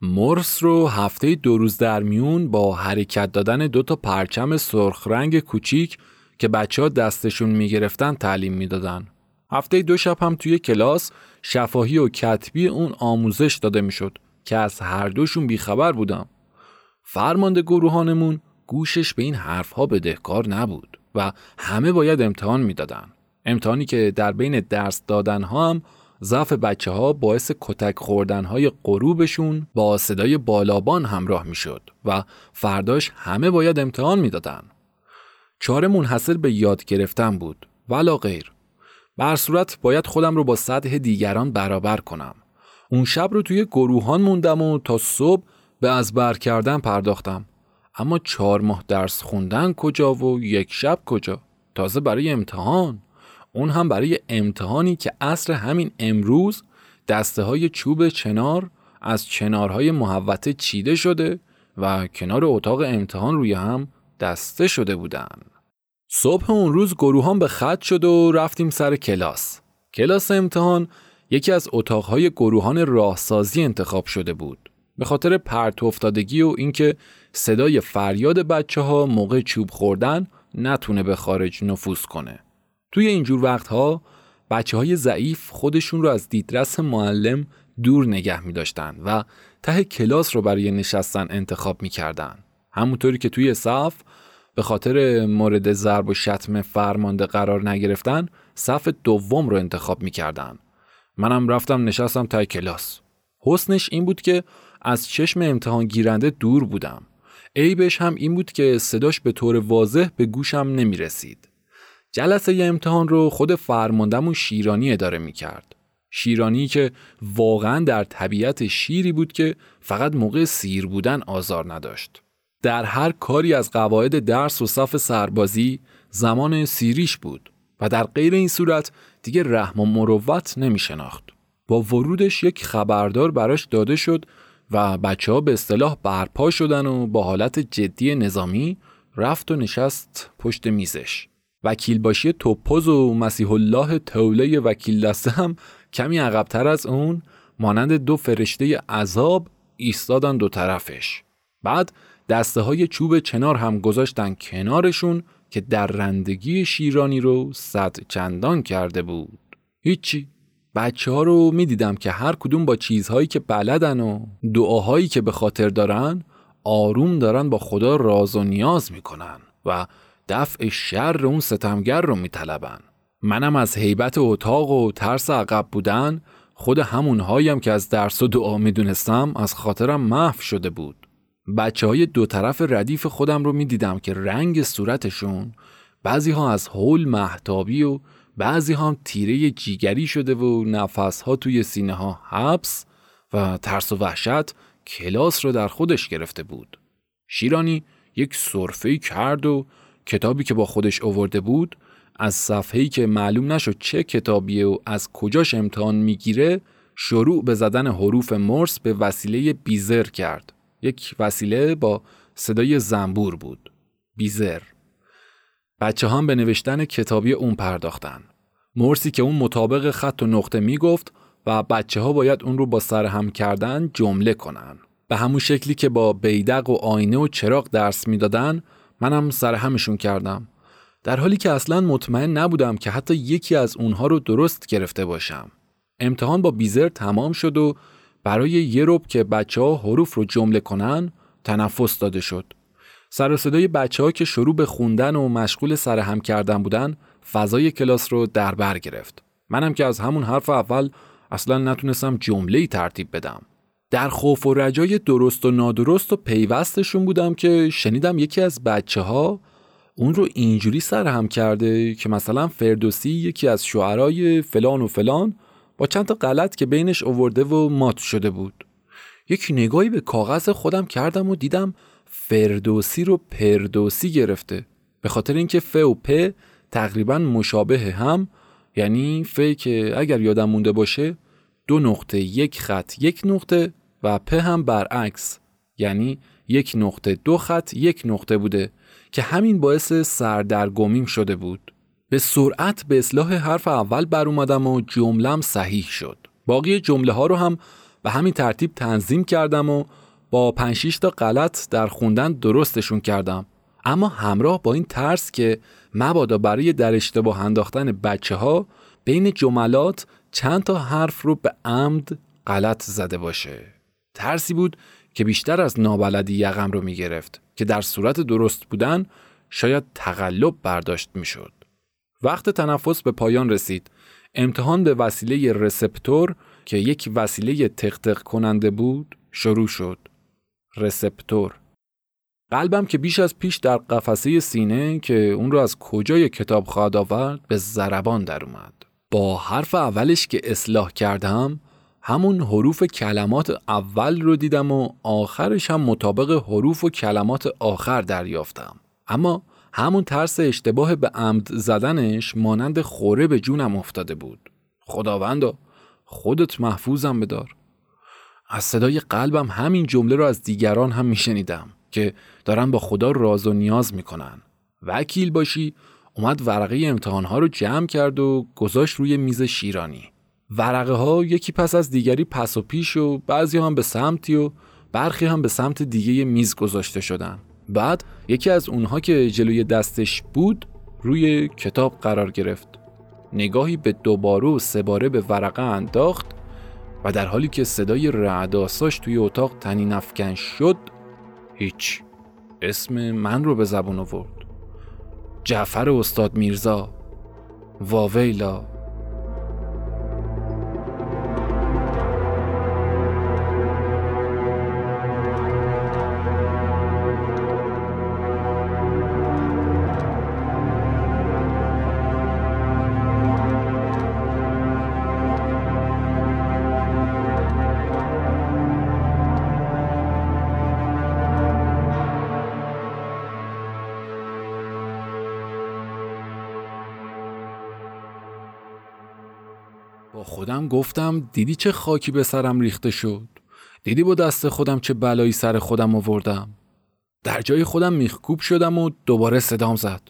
مرس رو هفته دو روز در میون با حرکت دادن دو تا پرچم سرخ رنگ کوچیک که بچه ها دستشون می‌گرفتن تعلیم می‌دادن. هفته دو شب هم توی کلاس شفاهی و کتبی اون آموزش داده می‌شد که از هر دوشون بیخبر بودم. فرمانده گروهانمون گوشش به این حرفها بدهکار نبود و همه باید امتحان می‌دادن. امتحانی که در بین درس دادن ها هم ضعف بچه ها باعث کتک خوردن های غروبشون با صدای بالابان همراه می‌شد و فرداش همه باید امتحان می‌دادن. چاره منحصر به یاد گرفتن بود ولا غیر. بر صورت باید خودم رو با سطح دیگران برابر کنم. اون شب رو توی گروهان موندم و تا صبح به از بر کردن پرداختم. اما چهار ماه درس خوندن کجا و یک شب کجا؟ تازه برای امتحان. اون هم برای امتحانی که عصر همین امروز دسته های چوب چنار از چنارهای محوته چیده شده و کنار اتاق امتحان روی هم دسته شده بودند. صبح اون روز گروهان به خط شد و رفتیم سر کلاس. کلاس امتحان یکی از اتاقهای گروهان راهسازی انتخاب شده بود. به خاطر پرت افتادگی و اینکه صدای فریاد بچه ها موقع چوب خوردن نتونه به خارج نفوذ کنه. توی اینجور وقتها بچه های ضعیف خودشون رو از دیدرس معلم دور نگه می داشتن و ته کلاس رو برای نشستن انتخاب می کردن. همونطوری که توی صف به خاطر مورد ضرب و شتم فرمانده قرار نگرفتن صف دوم رو انتخاب می کردن. منم رفتم نشستم ته کلاس. حسنش این بود که از چشم امتحان گیرنده دور بودم. عیبش هم این بود که صداش به طور واضح به گوشم نمی رسید. جلسه امتحان رو خود فرماندهمون شیرانی اداره می کرد. شیرانی که واقعا در طبیعت شیری بود که فقط موقع سیر بودن آزار نداشت. در هر کاری از قواعد درس و صف سربازی زمان سیریش بود و در غیر این صورت دیگه رحم و مروت نمی شناخت. با ورودش یک خبردار براش داده شد و بچه ها به اصطلاح برپا شدن و با حالت جدی نظامی رفت و نشست پشت میزش. وکیل باشی توپوز و مسیح الله توله وکیل دسته هم کمی عقبتر از اون مانند دو فرشته عذاب ایستادن دو طرفش. بعد دسته های چوب چنار هم گذاشتن کنارشون که در رندگی شیرانی رو صد چندان کرده بود. هیچی بچه ها رو می دیدم که هر کدوم با چیزهایی که بلدن و دعاهایی که به خاطر دارن آروم دارن با خدا راز و نیاز می‌کنن و دفع شر اون ستمگر رو میطلبن. منم از حیبت اتاق و ترس عقب بودن خود همونهایم که از درس و دعا می‌دونستم از خاطرم محو شده بود. بچه های دو طرف ردیف خودم رو می‌دیدم که رنگ صورتشون بعضی ها از حول محتابی و بعضی هم تیره جیگری شده و نفس ها توی سینه ها حبس و ترس و وحشت کلاس رو در خودش گرفته بود. شیرانی یک صرفه کرد و کتابی که با خودش آورده بود از صفحه‌ای که معلوم نشد چه کتابیه و از کجاش امتحان می‌گیره شروع به زدن حروف مرس به وسیله بیزر کرد. یک وسیله با صدای زنبور بود. بیزر. بچه هم به نوشتن کتابی اون پرداختن. مرسی که اون مطابق خط و نقطه می‌گفت و بچه ها باید اون رو با سرهم کردن جمله کنن. به همون شکلی که با بیدق و آینه و چراغ درس می‌دادن منم سرهمشون کردم. در حالی که اصلا مطمئن نبودم که حتی یکی از اونها رو درست گرفته باشم. امتحان با بیزر تمام شد و برای یه رب که بچه ها حروف رو جمله کنن تنفس داده شد. سر و صدای بچه ها که شروع به خوندن و مشغول سرهم کردن بودن فضای کلاس رو در بر گرفت. منم که از همون حرف اول اصلا نتونستم جمله ترتیب بدم. در خوف و رجای درست و نادرست و پیوستشون بودم که شنیدم یکی از بچه ها اون رو اینجوری سرهم کرده که مثلا فردوسی یکی از شعرای فلان و فلان با چند تا غلط که بینش اوورده و مات شده بود. یک نگاهی به کاغذ خودم کردم و دیدم فردوسی رو پردوسی گرفته. به خاطر اینکه ف و پ تقریبا مشابه هم یعنی ف که اگر یادم مونده باشه دو نقطه یک خط یک نقطه و پ هم برعکس. یعنی یک نقطه دو خط یک نقطه بوده که همین باعث سردرگمیم شده بود. به سرعت به اصلاح حرف اول بر اومدم و جملم صحیح شد. باقی جمله ها رو هم به همین ترتیب تنظیم کردم و با 5 تا غلط در خوندن درستشون کردم. اما همراه با این ترس که مبادا برای در اشتباه انداختن بچه ها بین جملات چند تا حرف رو به عمد غلط زده باشه. ترسی بود که بیشتر از نابلدی یقم رو می گرفت که در صورت درست بودن شاید تقلب برداشت می شد. وقت تنفس به پایان رسید. امتحان به وسیله رسپتور که یک وسیله تختق کننده بود شروع شد. رسپتور قلبم که بیش از پیش در قفسه سینه که اون رو از کجای کتاب خواهد آورد به زربان در اومد. با حرف اولش که اصلاح کردم همون حروف کلمات اول رو دیدم و آخرش هم مطابق حروف و کلمات آخر دریافتم. اما همون ترس اشتباه به عمد زدنش مانند خوره به جونم افتاده بود. خداوندا خودت محفوظم بدار. از صدای قلبم همین جمله رو از دیگران هم میشنیدم که دارن با خدا راز و نیاز می‌کنن. وکیل باشی اومد ورقه امتحانها رو جمع کرد و گذاشت روی میز شیرانی. ورقه ها یکی پس از دیگری پس و پیش و بعضی هم به سمتی و برخی هم به سمت دیگه میز گذاشته شدن. بعد یکی از اونها که جلوی دستش بود روی کتاب قرار گرفت. نگاهی به دوباره و سه باره به ورقه انداخت و در حالی که صدای رعداساش توی اتاق تنی نفکن شد هیچ اسم من رو به زبون آورد جعفر استاد میرزا واویلا گفتم دیدی چه خاکی به سرم ریخته شد؟ دیدی با دست خودم چه بلایی سر خودم آوردم؟ در جای خودم میخکوب شدم و دوباره صدام زد.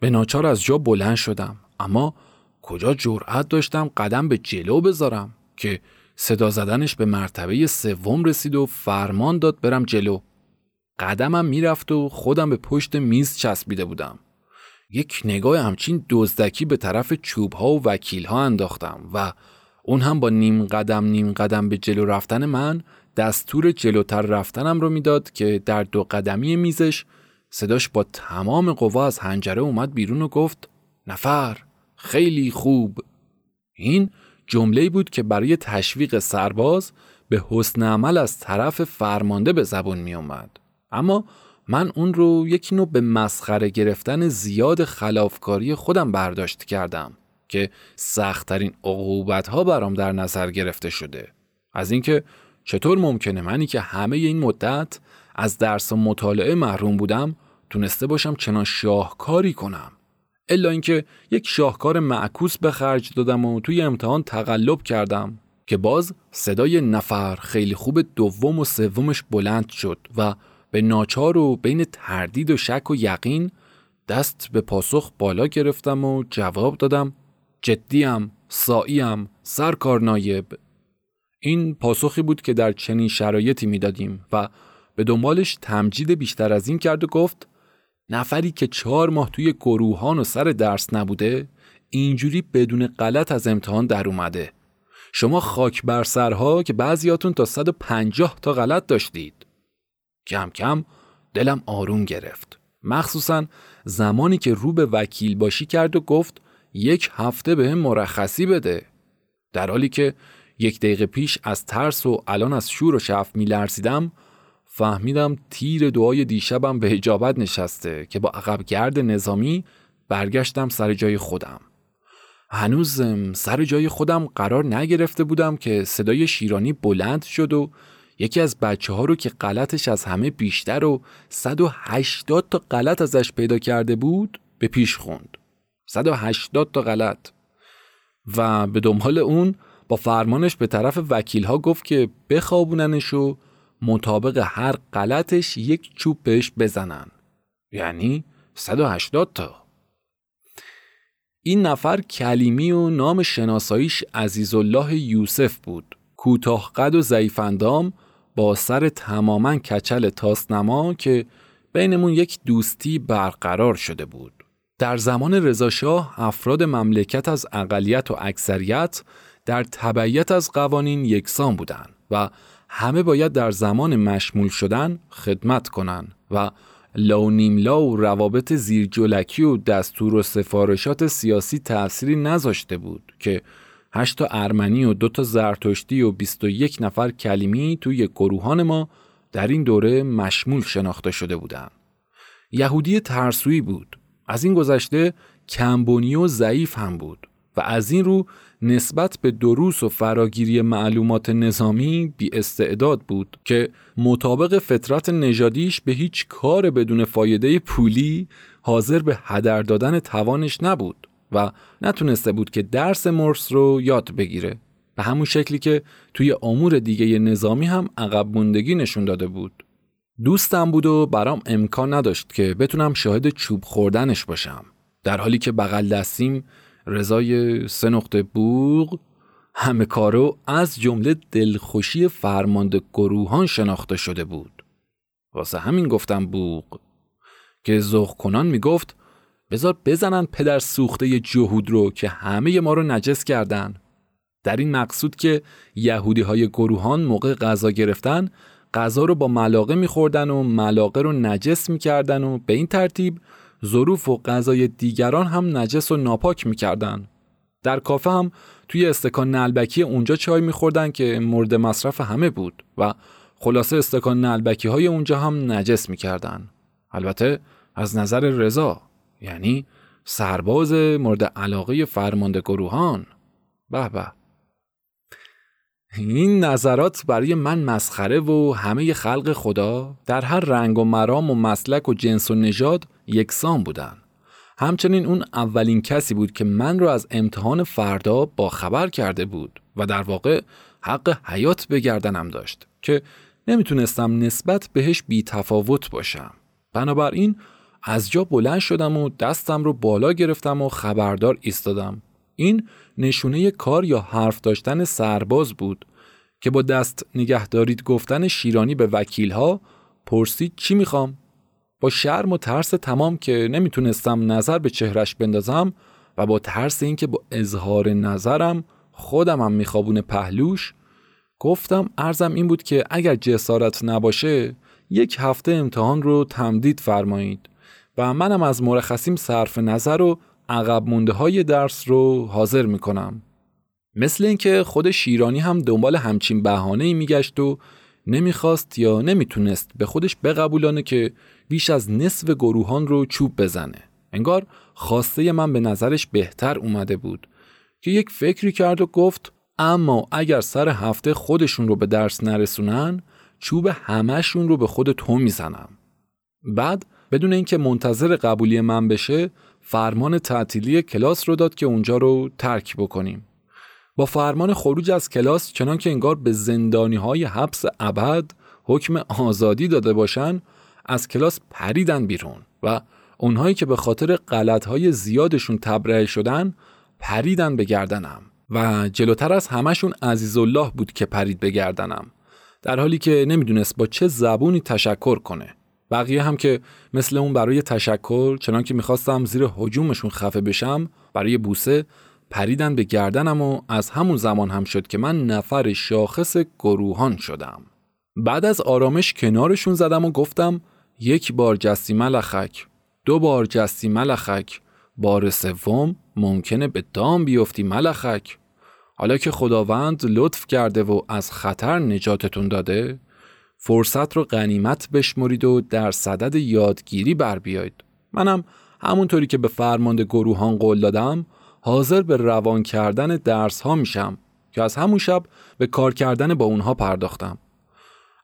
به ناچار از جا بلند شدم. اما کجا جرأت داشتم قدم به جلو بذارم که صدا زدنش به مرتبه سوم رسید و فرمان داد برم جلو. قدمم می‌رفت و خودم به پشت میز چسبیده بودم. یک نگاه همچین دزدکی به طرف چوب ها و وکیل ها انداختم و اون هم با نیم قدم نیم قدم به جلو رفتن من دستور جلوتر رفتنم رو می‌داد که در دو قدمی میزش. صداش با تمام قوا از هنجره اومد بیرون و گفت نفر خیلی خوب. این جمله بود که برای تشویق سرباز به حسن عمل از طرف فرمانده به زبون می اومد. اما من اون رو یکی نوع به مسخره گرفتن زیاد خلافکاری خودم برداشت کردم. که سختترین عقوبت ها برام در نظر گرفته شده. از اینکه چطور ممکنه منی که همه این مدت از درس و مطالعه محروم بودم تونسته باشم چنان شاهکاری کنم. الا اینکه یک شاهکار معکوس به خرج دادم و توی امتحان تقلب کردم که باز صدای نفر خیلی خوب دوم و سومش بلند شد و به ناچار و بین تردید و شک و یقین دست به پاسخ بالا گرفتم و جواب دادم. جدیم، ساییم، سرکار نایب این پاسخی بود که در چنین شرایطی می‌دادیم و به دنبالش تمجید بیشتر از این کرد و گفت نفری که چهار ماه توی گروهان و سر درس نبوده اینجوری بدون غلط از امتحان در اومده. شما خاک بر سرها که بعضیاتون تا 150 تا غلط داشتید. کم کم دلم آروم گرفت. مخصوصا زمانی که رو به وکیل باشی کرد و گفت یک هفته به هم مرخصی بده. در حالی که یک دقیقه پیش از ترس و الان از شور و شف می لرزیدم فهمیدم تیر دعای دیشبم به هجابت نشسته که با عقب گرد نظامی برگشتم سر جای خودم. هنوز سر جای خودم قرار نگرفته بودم که صدای شیرانی بلند شد و یکی از بچه ها رو که غلطش از همه بیشتر و 180 تا غلط ازش پیدا کرده بود به پیش خوند. 180 تا غلط. و به دنبال اون با فرمانش به طرف وکیل ها گفت که بخوابوننش و مطابق هر غلطش یک چوب بهش بزنن. یعنی 180 تا. این نفر کلیمی و نام شناساییش عزیزالله یوسف بود. کوتاه قد و ضعیف اندام با سر تماما کچل تاسنما که بینمون یک دوستی برقرار شده بود. در زمان رضاشاه افراد مملکت از اقلیت و اکثریت در تبعیت از قوانین یکسان بودند و همه باید در زمان مشمول شدن خدمت کنند و لا و روابط زیرجلکی و دستور و سفارشات سیاسی تأثیری نذاشته بود که هشتا ارمنی و دو تا زرتشتی و 21 نفر کلیمی توی گروهان ما در این دوره مشمول شناخته شده بودند. یهودی ترسویی بود. از این گذشته کمبونی و ضعیف هم بود و از این رو نسبت به دروس و فراگیری معلومات نظامی بی استعداد بود که مطابق فطرت نژادیش به هیچ کار بدون فایده پولی حاضر به هدر دادن توانش نبود. و نتونسته بود که درس مرس رو یاد بگیره به همون شکلی که توی امور دیگه نظامی هم عقب نشون داده بود دوستم بود و برام امکان نداشت که بتونم شاهد چوب خوردنش باشم. در حالی که بغل دستیم رضای سه نقطه بوغ همه کارو از جمله دلخوشی فرمانده گروهان شناخته شده بود. واسه همین گفتم بوغ. که زخ کنان می‌گفت بذار بزنن پدر سوخته جهود رو که همه ما رو نجس کردن. در این مقصود که یهودی های گروهان موقع غذا گرفتن غذا رو با ملاقه میخوردن و ملاقه رو نجس می‌کردن و به این ترتیب ظروف و غذای دیگران هم نجس و ناپاک می‌کردن. در کافه هم توی استکان نلبکی اونجا چای میخوردن که مورد مصرف همه بود و خلاصه استکان نلبکی های اونجا هم نجس می‌کردن. البته از نظر رضا یعنی سرباز مورد علاقه فرمانده گروهان به به این نظرات برای من مسخره و همه خلق خدا در هر رنگ و مرام و مسلک و جنس و نژاد یکسان بودن. همچنین اون اولین کسی بود که من رو از امتحان فردا با خبر کرده بود و در واقع حق حیات بگردنم داشت که نمی‌تونستم نسبت بهش بی تفاوت باشم. بنابراین از جا بلند شدم و دستم رو بالا گرفتم و خبردار ایستادم این نشونه کار یا حرف داشتن سرباز بود که با دست نگهدارید گفتن شیرانی به وکیل ها پرسید چی می‌خوام؟ با شرم و ترس تمام که نمی‌تونستم نظر به چهرش بندازم و با ترس اینکه با اظهار نظرم خودمم میخوابون پهلوش گفتم ارزم این بود که اگر جسارت نباشه یک هفته امتحان رو تمدید فرمایید و منم از مرخصیم صرف نظر و عقب مونده های درس رو حاضر می‌کنم. مثل اینکه خود شیرانی هم دنبال همچین بهانه ای میگشت و نمی‌خواست یا نمی‌تونست به خودش بقبولانه که بیش از نصف گروهان رو چوب بزنه. انگار خواسته من به نظرش بهتر اومده بود که یک فکری کرد و گفت اما اگر سر هفته خودشون رو به درس نرسونن چوب همهشون رو به خود تو می‌زنم. بعد بدون اینکه منتظر قبولی من بشه فرمان تعطیلی کلاس رو داد که اونجا رو ترک بکنیم. با فرمان خروج از کلاس چنان که انگار به زندانی های حبس ابد حکم آزادی داده باشن از کلاس پریدن بیرون و اونهایی که به خاطر غلط های زیادشون تبرئه شدن پریدن به گردنم. و جلوتر از همشون عزیز الله بود که پرید به گردنم. در حالی که نمی‌دونست با چه زبونی تشکر کنه. بقیه هم که مثل اون برای تشکر چنان که می‌خواستم زیر حجومشون خفه بشم برای بوسه پریدن به گردنم و از همون زمان هم شد که من نفر شاخص گروهان شدم. بعد از آرامش کنارشون زدم و گفتم یک بار جستی ملخک دو بار جستی ملخک بار سوم ممکنه به دام بیفتی ملخک. حالا که خداوند لطف کرده و از خطر نجاتتون داده فرصت رو غنیمت بشمرید و در صدد یادگیری بر بیایید منم همونطوری که به فرمانده گروهان قول دادم حاضر به روان کردن درس ها میشم که از همون شب به کار کردن با اونها پرداختم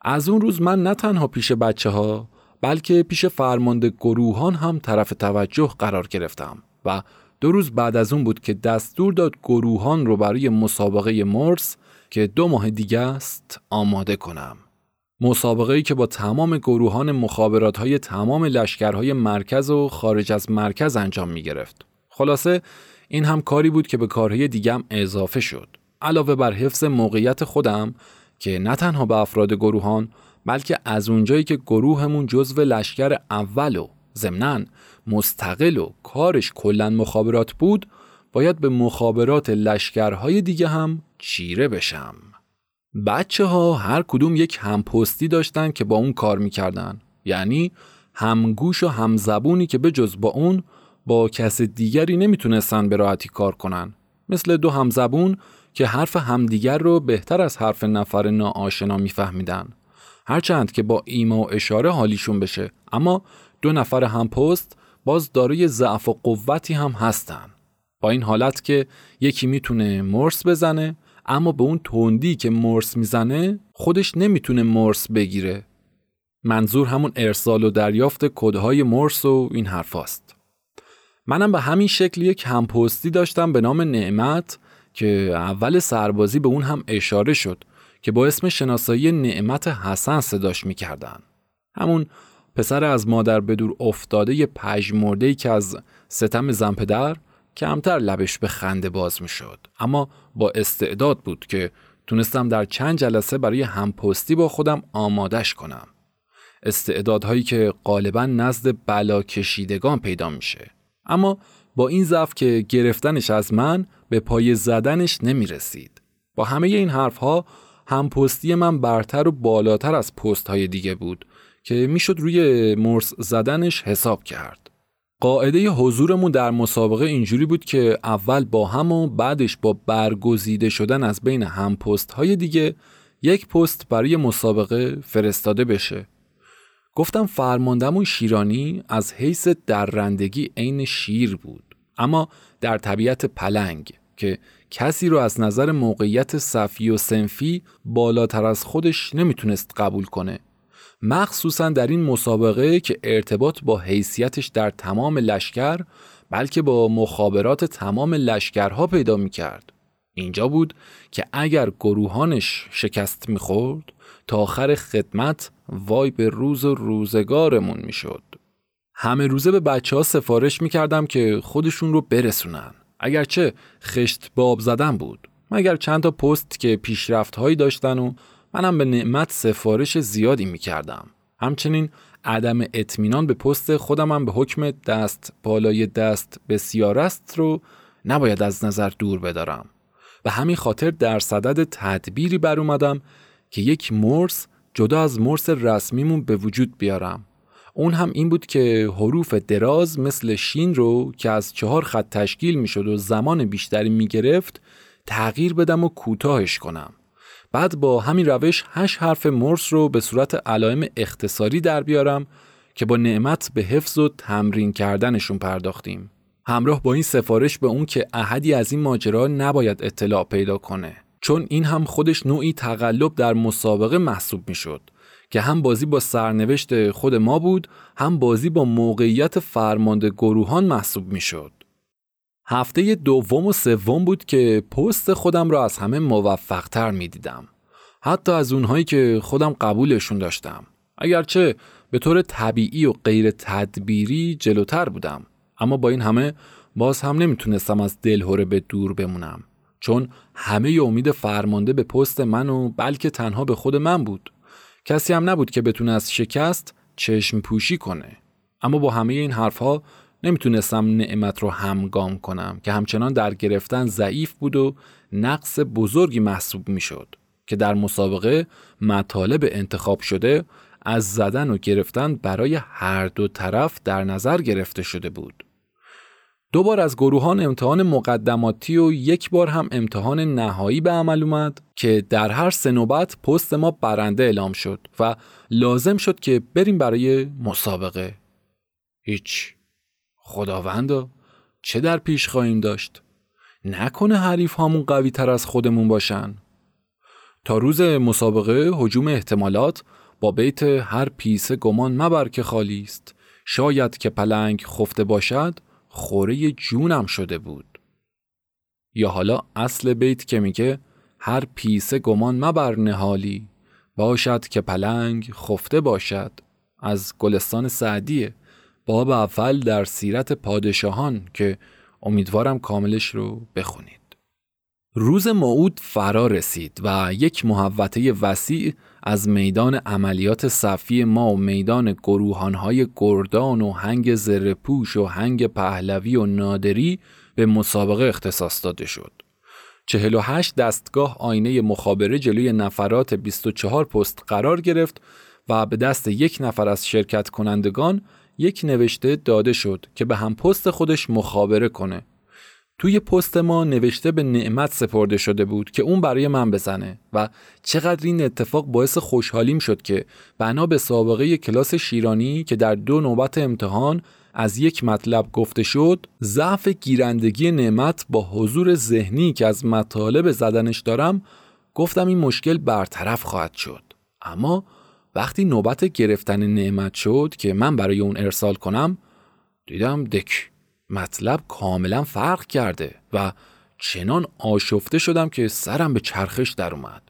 از اون روز من نه تنها پیش بچه ها بلکه پیش فرمانده گروهان هم طرف توجه قرار گرفتم و دو روز بعد از اون بود که دستور داد گروهان رو برای مسابقه مرس که دو ماه دیگه است آماده کنم. مسابقه که با تمام گروهان مخابرات های تمام لشکرهای مرکز و خارج از مرکز انجام می گرفت. خلاصه این هم کاری بود که به کارهای دیگم اضافه شد. علاوه بر حفظ موقعیت خودم که نه تنها به افراد گروهان بلکه از اونجایی که گروهمون جزو لشکر اول و ضمناً مستقل و کارش کلا مخابرات بود باید به مخابرات لشکرهای دیگه هم چیره بشم بچه ها هر کدوم یک همپستی داشتن که با اون کار می‌کردن. یعنی همگوش و همزبونی که به جز با اون با کس دیگری نمی‌تونستن به راحتی کار کنن. مثل دو همزبون که حرف همدیگر رو بهتر از حرف نفر ناآشنا میفهمیدن. هرچند که با ایما و اشاره حالیشون بشه اما دو نفر همپست باز دارای ضعف و قوتی هم هستن. با این حالت که یکی می‌تونه مرس بزنه اما به اون تندی که مرس می‌زنه خودش نمی‌تونه مرس بگیره. منظور همون ارسال و دریافت کدهای مرس و این حرفاست. منم به همین شکل یک همپستی داشتم به نام نعمت که اول سربازی به اون هم اشاره شد که با اسم شناسایی نعمت حسن صداش می‌کردن. همون پسر از مادر به دور افتاده پژمرده که از ستم زن پدر کمتر لبش به خنده باز می شد. اما با استعداد بود که تونستم در چند جلسه برای همپستی با خودم آمادش کنم. استعدادهایی که غالبا نزد بلا کشیدگان پیدا میشه. اما با این ضعف که گرفتنش از من به پای زدنش نمی رسید. با همه این حرفها هم پستی من برتر و بالاتر از پست های دیگه بود که می‌شد روی مرس زدنش حساب کرد. قاعده حضورمون در مسابقه اینجوری بود که اول با هم و بعدش با برگزیده شدن از بین هم پست های دیگه یک پست برای مسابقه فرستاده بشه. گفتم فرماندمون شیرانی از حیث درندگی عین شیر بود اما در طبیعت پلنگ که کسی رو از نظر موقعیت صفی و سنفی بالاتر از خودش نمی‌تونست قبول کنه مخصوصا در این مسابقه که ارتباط با حیثیتش در تمام لشکر بلکه با مخابرات تمام لشکرها پیدا می‌کرد. اینجا بود که اگر گروهانش شکست می‌خورد تا آخر خدمت وای به روز و روزگارمون می‌شد. همه روزه به بچه ها سفارش می‌کردم که خودشون رو برسونن. اگرچه خشت باب زدن بود مگر چند تا پست که پیشرفت هایی داشتن و منم به نعمت سفارش زیادی می‌کردم. همچنین عدم اطمینان به پست خودم هم به حکم دست بالای دست بسیار است رو نباید از نظر دور بدارم. و همین خاطر در صدد تدبیری بر اومدم که یک مرس جدا از مرس رسمیمون به وجود بیارم. اون هم این بود که حروف دراز مثل شین رو که از چهار خط تشکیل می‌شد و زمان بیشتری می‌گرفت تغییر بدم و کوتاهش کنم. بعد با همین روش هشت حرف مرس رو به صورت علائم اختصاری در بیارم که با نعمت به حفظ و تمرین کردنشون پرداختیم همراه با این سفارش به اون که احدی از این ماجرا نباید اطلاع پیدا کنه چون این هم خودش نوعی تقلب در مسابقه محسوب می‌شد که هم بازی با سرنوشت خود ما بود هم بازی با موقعیت فرمانده گروهان محسوب می‌شد. هفته دوم و سوم بود که پست خودم را از همه موفقتر می دیدم. حتی از اونهایی که خودم قبولشون داشتم. اگرچه به طور طبیعی و غیر تدبیری جلوتر بودم. اما با این همه باز هم نمی‌تونستم از دلهوره به دور بمونم. چون همه امید فرمانده به پست من و بلکه تنها به خود من بود. کسی هم نبود که بتونه از شکست چشم پوشی کنه. اما با همه این حرفها نمی‌تونستم نعمت رو همگام کنم که همچنان در گرفتن ضعیف بود و نقص بزرگی محسوب می‌شد که در مسابقه مطالب انتخاب شده از زدن و گرفتن برای هر دو طرف در نظر گرفته شده بود. دو بار از گروهان امتحان مقدماتی و یک بار هم امتحان نهایی به عمل اومد که در هر سه نوبت پست ما برنده اعلام شد و لازم شد که بریم برای مسابقه هیچ خداوندا چه در پیش خواهیم داشت؟ نکنه حریف هامون قوی تر از خودمون باشن. تا روز مسابقه حجوم احتمالات با بیت هر پیسه گمان مبر که خالی است. شاید که پلنگ خفته باشد خوره جونم شده بود. یا حالا اصل بیت که میگه هر پیسه گمان مبر نهالی. باشد که پلنگ خفته باشد. از گلستان سعدیه. باب اول در سیرت پادشاهان که امیدوارم کاملش رو بخونید روز موعود فرا رسید و یک محوطه وسیع از میدان عملیات صفی ما و میدان گروهانهای گردان و هنگ زرپوش و هنگ پهلوی و نادری به مسابقه اختصاص داده شد. 48 دستگاه آینه مخابره جلوی نفرات 24 پست قرار گرفت و به دست یک نفر از شرکت کنندگان یک نوشته داده شد که به هم پست خودش مخابره کنه. توی پست ما نوشته به نعمت سپرده شده بود که اون برای من بزنه و چقدر این اتفاق باعث خوشحالیم شد که بنا به سابقه کلاس شیرانی که در دو نوبت امتحان از یک مطلب گفته شد ضعف گیرندگی نعمت با حضور ذهنی که از مطالب زدنش دارم گفتم این مشکل برطرف خواهد شد. اما وقتی نوبت گرفتن نعمت شد که من برای اون ارسال کنم دیدم دک مطلب کاملا فرق کرده و چنان آشفته شدم که سرم به چرخش در اومد.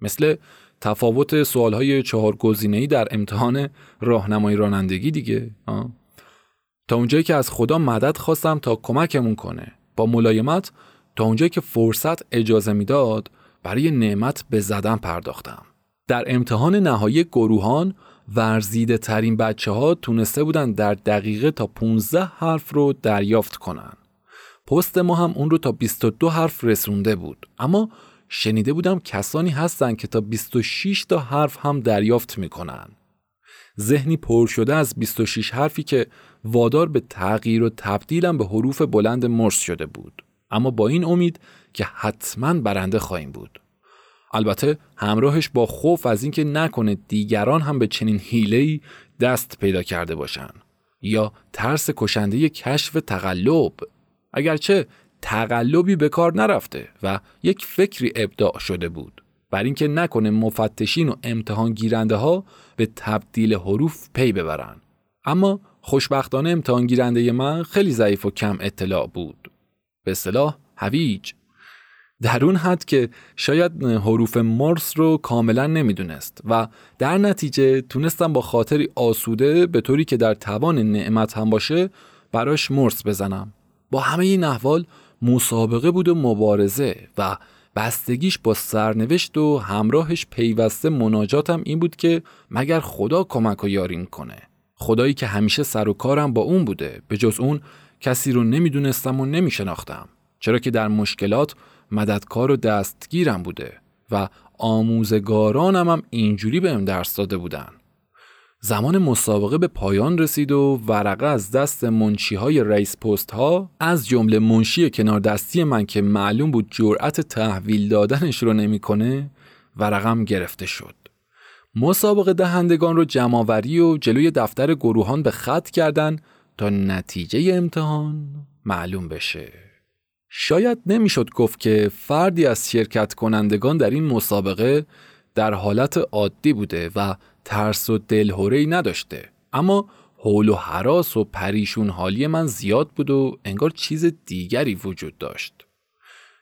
مثل تفاوت سوالهای چهار گزینه‌ای در امتحان راهنمایی رانندگی دیگه آه. تا اونجایی که از خدا مدد خواستم تا کمکمون کنه. با ملایمت تا اونجایی که فرصت اجازه می‌داد برای نعمت به زدن پرداختم. در امتحان نهایی گروهان ورزیده ترین بچه ها تونسته بودن در دقیقه تا 15 حرف رو دریافت کنن. پست ما هم اون رو تا 22 حرف رسونده بود. اما شنیده بودم کسانی هستن که تا 26 تا حرف هم دریافت می‌کنن. ذهنی پر شده از 26 حرفی که وادار به تغییر و تبدیلم به حروف بلند مرس شده بود. اما با این امید که حتما برنده خواهیم بود. البته همراهش با خوف از اینکه نکنه دیگران هم به چنین حیله‌ای دست پیدا کرده باشن یا ترس کشنده کشف تقلب. اگرچه تقلبی به کار نرفته و یک فکری ابداع شده بود. بر اینکه نکنه مفتشین و امتحان گیرنده ها به تبدیل حروف پی ببرن. اما خوشبختانه امتحان گیرنده من خیلی ضعیف و کم اطلاع بود. به اصطلاح هویج. در اون حد که شاید حروف مرس رو کاملا نمی‌دونست و در نتیجه تونستم با خاطری آسوده به طوری که در توان نعمت هم باشه براش مرس بزنم. با همه این احوال مسابقه بود و مبارزه و بستگیش با سرنوشت و همراهش پیوسته مناجاتم این بود که مگر خدا کمک و یارین کنه. خدایی که همیشه سر و کارم با اون بوده به جز اون کسی رو نمی‌دونستم و نمیشناختم. چرا که در مشکلات مددکار و دستگیرم بوده و آموزگارانم هم اینجوری بهم درس داده بودن. زمان مسابقه به پایان رسید و ورقه از دست منشی های رئیس پست ها از جمله منشی کنار دستی من که معلوم بود جرأت تحویل دادنش رو نمی‌کنه ورقم گرفته شد. مسابقه دهندگان رو جمعآوری و جلوی دفتر گروهان به خط کردن تا نتیجه امتحان معلوم بشه. شاید نمی‌شد گفت که فردی از شرکت کنندگان در این مسابقه در حالت عادی بوده و ترس و دلهوری نداشته. اما حول و حراس و پریشون حالی من زیاد بود و انگار چیز دیگری وجود داشت.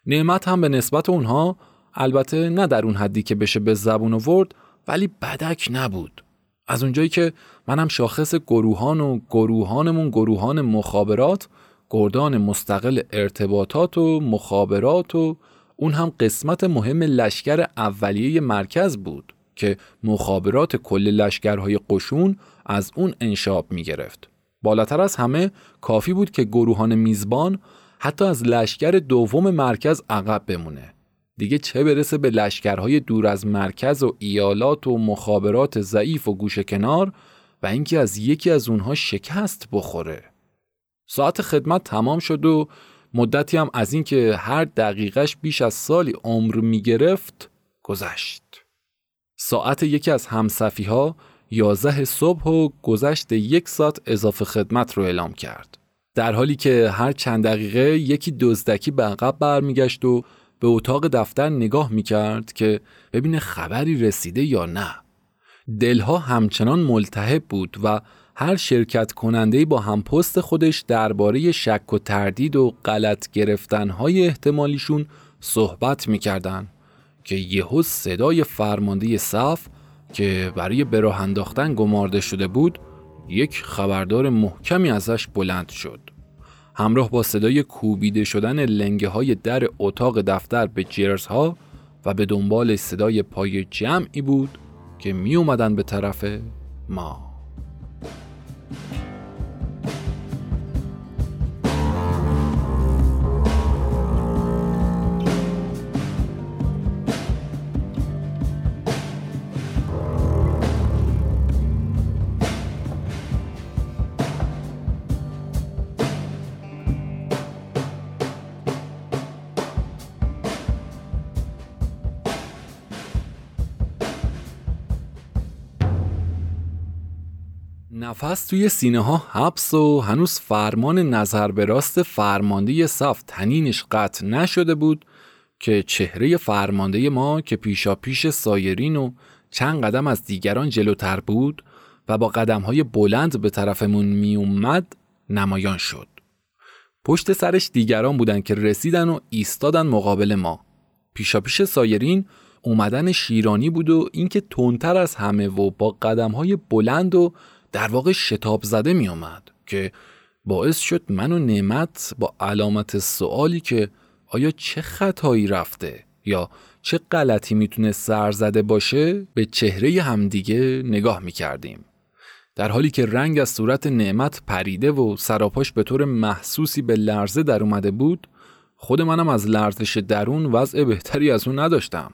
نعمت هم به نسبت اونها البته نه در اون حدی که بشه به زبون آورد ولی بدک نبود. از اونجایی که منم شاخص گروهان و گروهانمون گروهان مخابرات گردان مستقل ارتباطات و مخابرات و اون هم قسمت مهم لشکر اولیه مرکز بود که مخابرات کل لشکرهای قشون از اون انشاب می گرفت. بالاتر از همه کافی بود که گروهان میزبان حتی از لشکر دوم مرکز عقب بمونه. دیگه چه برسه به لشکرهای دور از مرکز و ایالات و مخابرات ضعیف و گوشه کنار و اینکه از یکی از اونها شکست بخوره. ساعت خدمت تمام شد و مدتی هم از اینکه هر دقیقش بیش از سالی عمر می گرفت گذشت. ساعت یکی از همصفی ها یازده صبح و گذشت یک ساعت اضافه خدمت رو اعلام کرد. در حالی که هر چند دقیقه یکی دزدکی به عقب برمیگشت و به اتاق دفتر نگاه می‌کرد که ببینه خبری رسیده یا نه. دلها همچنان ملتهب بود و هر شرکت کننده با هم پست خودش درباره شک و تردید و غلط گرفتنهای احتمالیشون صحبت می‌کردن که یهو صدای فرمانده صف که برای براه انداختن گمارده شده بود یک خبردار محکمی ازش بلند شد. همراه با صدای کوبیده شدن لنگه های در اتاق دفتر به جرزها و به دنبال صدای پای جمعی بود که می اومدن به طرف ما. نفس توی سینه ها حبس و هنوز فرمان نظر به راست فرمانده صف تنینش قطع نشده بود که چهره فرمانده ما که پیشا پیش سایرین و چند قدم از دیگران جلوتر بود و با قدم های بلند به طرفمون می اومد نمایان شد. پشت سرش دیگران بودن که رسیدن و ایستادن مقابل ما. پیشا پیش سایرین اومدن شیرانی بود و اینکه تندتر از همه و با قدم های بلند و در واقع شتاب زده می آمد که باعث شد من و نعمت با علامت سوالی که آیا چه خطایی رفته یا چه غلطی می‌تونه سر زده باشه به چهره همدیگه نگاه می کردیم. در حالی که رنگ از صورت نعمت پریده و سراپاش به طور محسوسی به لرزه در اومده بود خود منم از لرزش درون وضع بهتری از اون نداشتم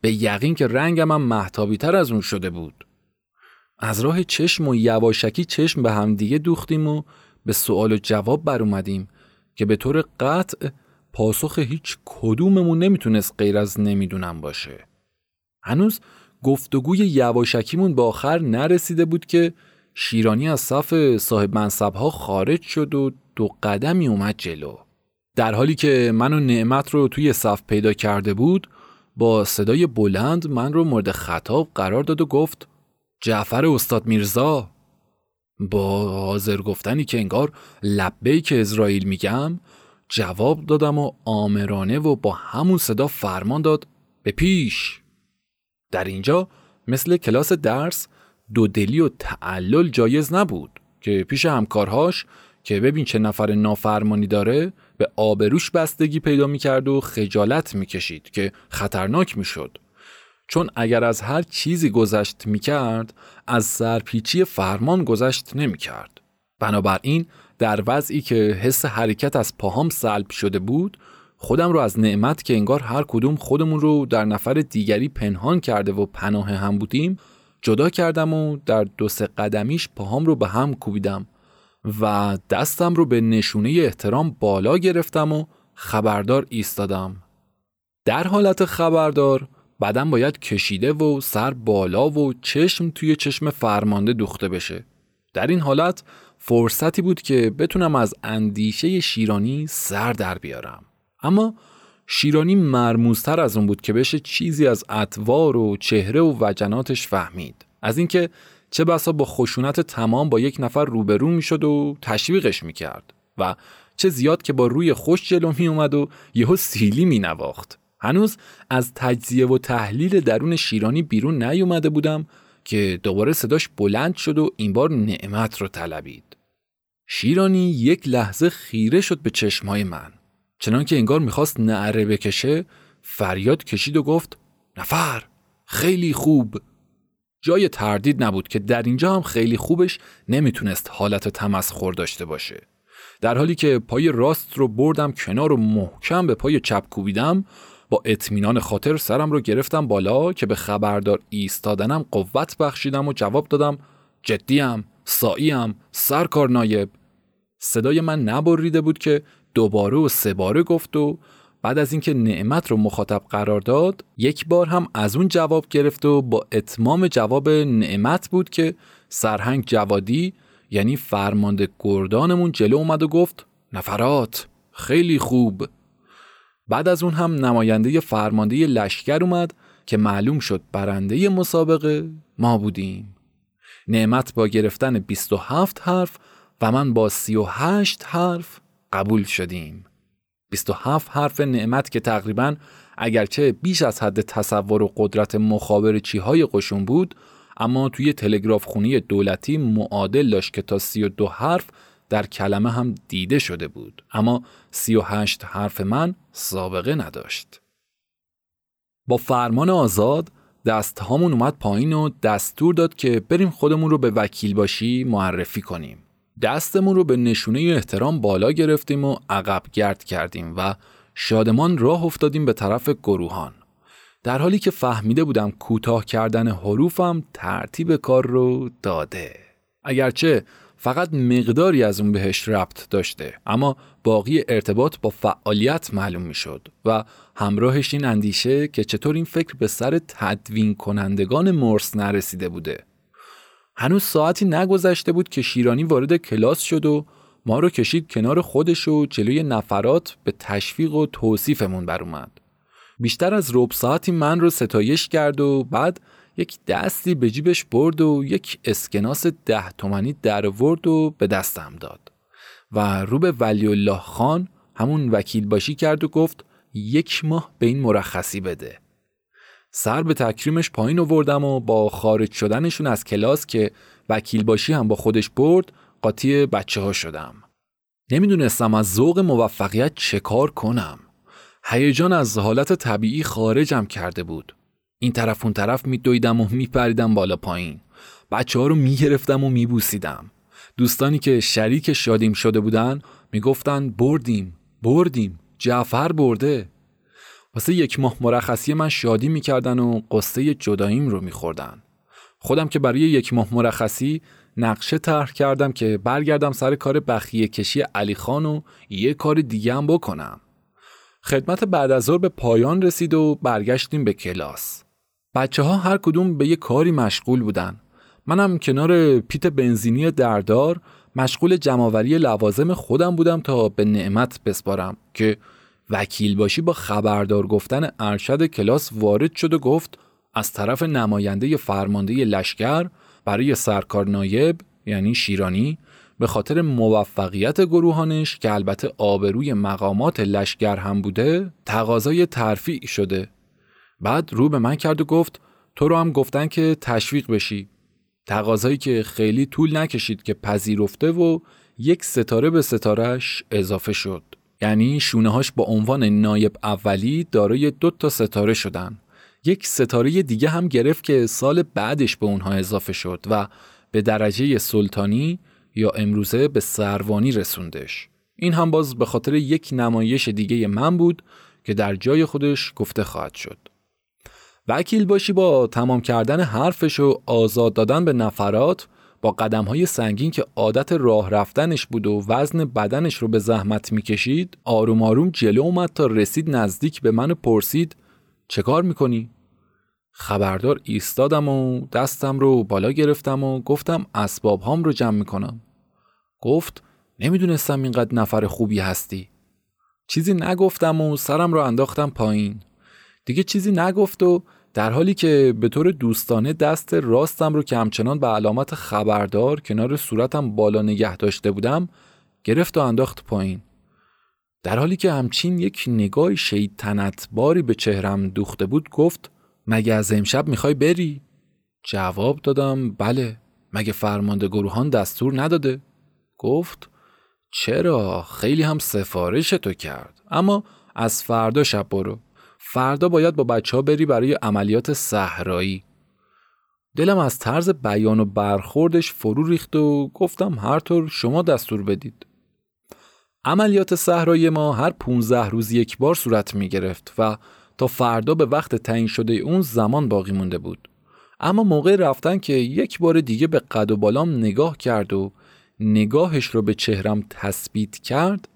به یقین که رنگم هم محتابی تر از اون شده بود از راه چشم و یواشکی چشم به هم دیگه دوختیم و به سوال و جواب بر اومدیم که به طور قطع پاسخ هیچ کدوممون نمی‌تونست غیر از نمی‌دونم باشه. هنوز گفتگوی یواشکیمون به آخر نرسیده بود که شیرانی از صف صاحب منصبها خارج شد و دو قدمی اومد جلو. در حالی که من و نعمت رو توی صف پیدا کرده بود با صدای بلند من رو مورد خطاب قرار داد و گفت جعفر استاد میرزا با حاضر گفتنی که انگار لبه که اسرائیل میگم جواب دادم و آمرانه و با همون صدا فرمان داد به پیش. در اینجا مثل کلاس درس دودلی و تعلل جایز نبود که پیش همکارهاش که ببین چه نفر نافرمانی داره به آبروش بستگی پیدا می‌کرد و خجالت می‌کشید که خطرناک می‌شد. چون اگر از هر چیزی گذشت می‌کرد از سرپیچی فرمان گذشت نمی‌کرد. بنابراین در وضعی که حس حرکت از پاهام سلب شده بود خودم رو از نعمت که انگار هر کدوم خودمون رو در نفر دیگری پنهان کرده و پناه هم بودیم جدا کردم و در دو سه قدمیش پاهام رو به هم کوبیدم و دستم رو به نشونه احترام بالا گرفتم و خبردار ایستادم. در حالت خبردار بدن باید کشیده و سر بالا و چشم توی چشم فرمانده دوخته بشه. در این حالت فرصتی بود که بتونم از اندیشه شیرانی سر در بیارم. اما شیرانی مرموزتر از اون بود که بشه چیزی از اتوار و چهره و وجناتش فهمید. از اینکه چه بسا با خشونت تمام با یک نفر روبرو می‌شد و تشویقش می‌کرد و چه زیاد که با روی خوش جلو می اومد و یهو سیلی می نواخت. هنوز از تجزیه و تحلیل درون شیرانی بیرون نیومده بودم که دوباره صداش بلند شد و این بار نعمت رو طلبید. شیرانی یک لحظه خیره شد به چشمای من. چنان که انگار می‌خواست نعره بکشه فریاد کشید و گفت نفر خیلی خوب جای تردید نبود که در اینجا هم خیلی خوبش نمی‌تونست حالت تمسخر داشته باشه در حالی که پای راست رو بردم کنار و محکم به پای چپ کوبیدم با اطمینان خاطر سرم رو گرفتم بالا که به خبردار ایستادنم قوت بخشیدم و جواب دادم جدیم ساییم سرکار نایب. صدای من نبریده بود که دوباره و سه باره گفت و بعد از اینکه نعمت رو مخاطب قرار داد یک بار هم از اون جواب گرفت و با اتمام جواب نعمت بود که سرهنگ جوادی یعنی فرمانده گردانمون جلو اومد و گفت نفرات خیلی خوب. بعد از اون هم نماینده فرمانده لشکر اومد که معلوم شد برنده مسابقه ما بودیم. نعمت با گرفتن 27 حرف و من با 38 حرف قبول شدیم. 27 حرف نعمت که تقریبا اگرچه بیش از حد تصور و قدرت مخابر چیهای قشون بود اما توی تلگراف خونی دولتی معادل داشت که تا 32 حرف در کلمه هم دیده شده بود اما 38 حرف من سابقه نداشت. با فرمان آزاد دست هامون اومد پایین و دستور داد که بریم خودمون رو به وکیل باشی معرفی کنیم. دستمون رو به نشونه احترام بالا گرفتیم و عقب گرد کردیم و شادمان راه افتادیم به طرف گروهان. در حالی که فهمیده بودم کوتاه کردن حروفم ترتیب کار رو داده. اگرچه فقط مقداری از اون بهش ربط داشته اما باقی ارتباط با فعالیت معلوم می شد و همراهش این اندیشه که چطور این فکر به سر تدوین کنندگان مرس نرسیده بوده هنوز ساعتی نگذشته بود که شیرانی وارد کلاس شد و ما رو کشید کنار خودش و جلوی نفرات به تشویق و توصیفمون بر اومد. بیشتر از رب ساعتی من رو ستایش کرد و بعد یک دستی به جیبش برد و یک اسکناس ده تومنی در ورد و به دستم داد و رو به ولی الله خان همون وکیل باشی کرد و گفت یک ماه به این مرخصی بده سر به تکریمش پایین آوردم و با خارج شدنشون از کلاس که وکیل باشی هم با خودش برد قاطی بچه ها شدم. نمی‌دونستم از ذوق موفقیت چه کار کنم. هیجان از حالت طبیعی خارجم کرده بود. این طرف اون طرف میدویدم و میپریدم بالا پایین. بچه ها رو می‌گرفتم و میبوسیدم. دوستانی که شریک شادیم شده بودن می‌گفتن بردیم، بردیم، جعفر برده. واسه یک ماه مرخصی من شادی می‌کردن و قصه جداییم رو میخوردن. خودم که برای یک ماه مرخصی نقشه طرح کردم که برگردم سر کار بخیه کشی علی خان و یه کار دیگه هم بکنم. خدمت بعد از ظهر به پایان رسید و برگشتیم به کلاس. بچه ها هر کدوم به یه کاری مشغول بودن. منم کنار پیت بنزینی دردار مشغول جمعوری لوازم خودم بودم تا به نعمت بسپارم که وکیل باشی با خبردار گفتن ارشد کلاس وارد شد و گفت از طرف نماینده فرمانده لشکر برای سرکار نایب یعنی شیرانی به خاطر موفقیت گروهانش که البته آبروی مقامات لشکر هم بوده تقاضای ترفیع شده. بعد رو به من کرد و گفت تو رو هم گفتن که تشویق بشی. تقاضایی که خیلی طول نکشید که پذیرفته و یک ستاره به ستارهش اضافه شد. یعنی شونههاش با عنوان نایب اولی دارای دو تا ستاره شدن. یک ستاره دیگه هم گرفت که سال بعدش به اونها اضافه شد و به درجه سلطانی یا امروزه به سروانی رسوندش. این هم باز به خاطر یک نمایش دیگه من بود که در جای خودش گفته خواهد شد. وکیل باشی با تمام کردن حرفش و آزاد دادن به نفرات با قدم های سنگین که عادت راه رفتنش بود و وزن بدنش رو به زحمت می‌کشید آروم آروم جلو اومد تا رسید نزدیک به من و پرسید چه کار می‌کنی؟ خبردار ایستادم و دستم رو بالا گرفتم و گفتم اسباب هام رو جمع می‌کنم. گفت نمی‌دونستم اینقدر نفر خوبی هستی. چیزی نگفتم و سرم رو انداختم پایین. دیگه چیزی نگفت و در حالی که به طور دوستانه دست راستم رو که همچنان به علامت خبردار کنار صورتم بالا نگه داشته بودم گرفت و انداخت پایین در حالی که همچین یک نگاه شیطنت باری به چهرم دوخته بود گفت مگه از امشب می‌خوای بری؟ جواب دادم بله مگه فرمانده گروهان دستور نداده؟ گفت چرا خیلی هم سفارش تو کرد اما از فردا شب برو فردا باید با بچه ها بری برای عملیات صحرایی. دلم از طرز بیان و برخوردش فرو ریخت و گفتم هر طور شما دستور بدید. عملیات صحرایی ما هر 15 روز یک بار صورت می گرفت و تا فردا به وقت تعیین شده اون زمان باقی مونده بود. اما موقع رفتن که یک بار دیگه به قد و بالام نگاه کرد و نگاهش رو به چهرم تثبیت کرد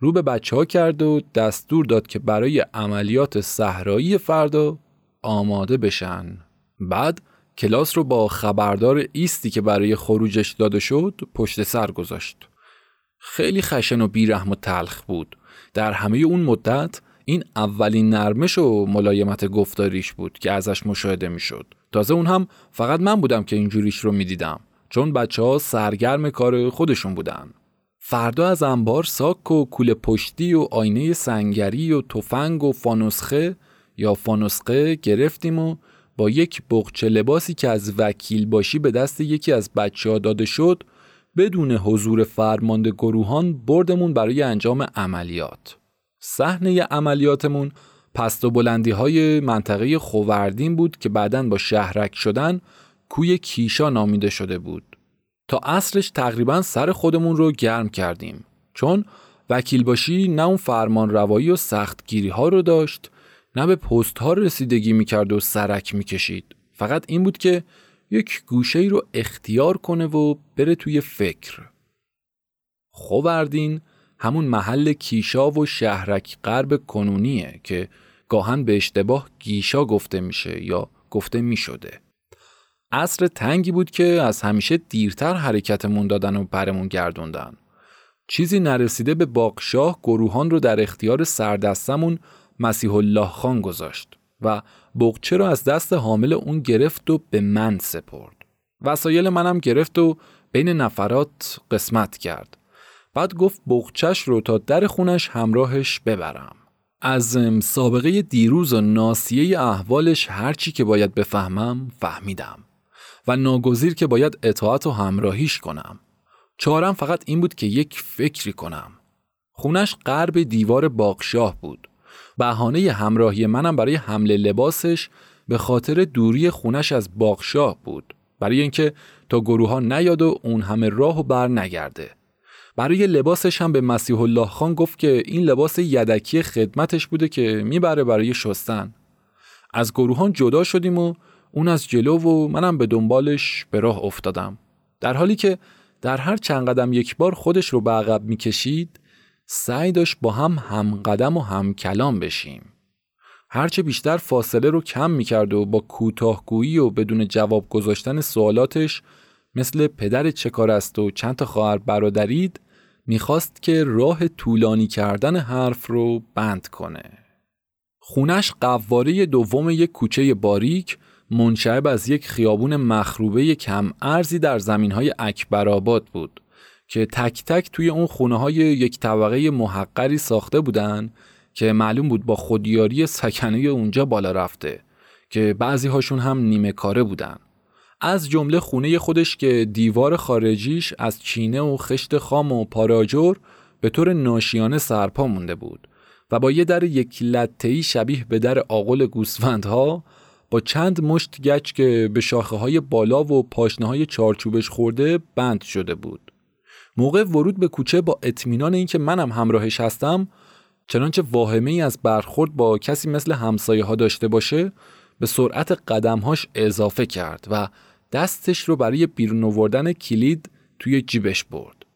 رو به بچه ها کرد و دستور داد که برای عملیات صحرایی فردا آماده بشن بعد کلاس رو با خبردار ایستی که برای خروجش داده شد پشت سر گذاشت خیلی خشن و بیرحم و تلخ بود در همه اون مدت این اولین نرمش و ملایمت گفتاریش بود که ازش مشاهده می‌شد. تازه اون هم فقط من بودم که اینجوریش رو می‌دیدم چون بچه ها سرگرم کار خودشون بودن. فردا از انبار ساک و کوله پشتی و آینه سنگری و تفنگ و فانوسخه یا فانوسقه گرفتیم و با یک بغچه لباسی که از وکیل باشی به دست یکی از بچه ها داده شد بدون حضور فرمانده گروهان بردمون برای انجام عملیات. صحنه عملیاتمون پست و بلندی های منطقه خووردین بود که بعدا با شهرک شدن کوی کیشا نامیده شده بود. تا اصرش تقریبا سر خودمون رو گرم کردیم. چون وکیل باشی نه اون فرمان روایی و سختگیری ها رو داشت نه به پست ها رسیدگی می‌کرد و سرک می‌کشید. فقط این بود که یک گوشه ای رو اختیار کنه و بره توی فکر. خووردین همون محل کیشا و شهرک غرب کنونیه که گاهن به اشتباه گیشا گفته میشه یا گفته می‌شده. عصر تنگی بود که از همیشه دیرتر حرکتمون دادن و برمون گردوندن. چیزی نرسیده به باقشاه گروهان رو در اختیار سردستمون مسیح الله خان گذاشت و بغچه رو از دست حامل اون گرفت و به من سپرد. وسایل منم گرفت و بین نفرات قسمت کرد. بعد گفت بغچش رو تا در خونش همراهش ببرم از سابقه دیروز و ناسیه احوالش هرچی که باید بفهمم فهمیدم و ناگزیر که باید اطاعت و همراهیش کنم. چارم فقط این بود که یک فکری کنم. خونش غرب دیوار باغشاه بود. بهانه همراهی منم برای حمله لباسش به خاطر دوری خونش از باغشاه بود. برای اینکه تا گروه ها نیاد و اون همه راه و بر نگرده. برای لباسش هم به مسیح الله خان گفت که این لباس یدکی خدمتش بوده که می‌بره برای شستن. از گروهان جدا شدیم و اون از جلو و منم به دنبالش به راه افتادم در حالی که در هر چند قدم یک بار خودش رو به عقب می‌کشید سعی داشت با هم هم قدم و هم کلام بشیم هرچه بیشتر فاصله رو کم می‌کرد و با کوتاهگویی و بدون جواب گذاشتن سوالاتش مثل پدر چه کار است و چند تا خواهر برادرید می‌خواست که راه طولانی کردن حرف رو بند کنه. خونش قواره دوم یک کوچه باریک منشعب از یک خیابون مخروبه کم ارزی در زمین های اکبرآباد بود که تک تک توی اون خونه های یک طبقه محقری ساخته بودن که معلوم بود با خودیاری سکنه اونجا بالا رفته که بعضی هاشون هم نیمه کاره بودن. از جمله خونه خودش که دیوار خارجیش از چینه و خشت خام و پاراجور به طور ناشیانه سرپا مونده بود و با یه در یک لطهی شبیه به در آقل گوسفندها با چند مشت گچ که به شاخه های بالا و پاشنه های چارچوبش خورده بند شده بود. موقع ورود به کوچه با اطمینان اینکه منم همراهش هستم چنانچه واهمه ای از برخورد با کسی مثل همسایه ها داشته باشه به سرعت قدمهاش اضافه کرد و دستش رو برای بیرون آوردن کلید توی جیبش برد.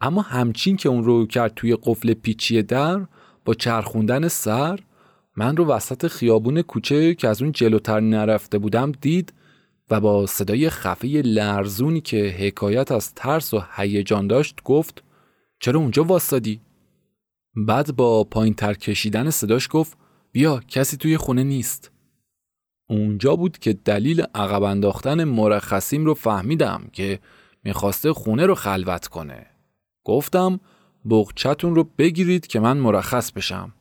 اما همچین که اون رو کرد توی قفل پیچی در با چرخوندن سر من رو وسط خیابون کوچه که از اون جلوتر نرفته بودم دید و با صدای خفه لرزونی که حکایت از ترس و هیجان داشت گفت چرا اونجا واسادی؟ بعد با پایین تر کشیدن صداش گفت بیا کسی توی خونه نیست. اونجا بود که دلیل عقب انداختن مرخصیم رو فهمیدم که می‌خواسته خونه رو خلوت کنه. گفتم بغچتون رو بگیرید که من مرخص بشم.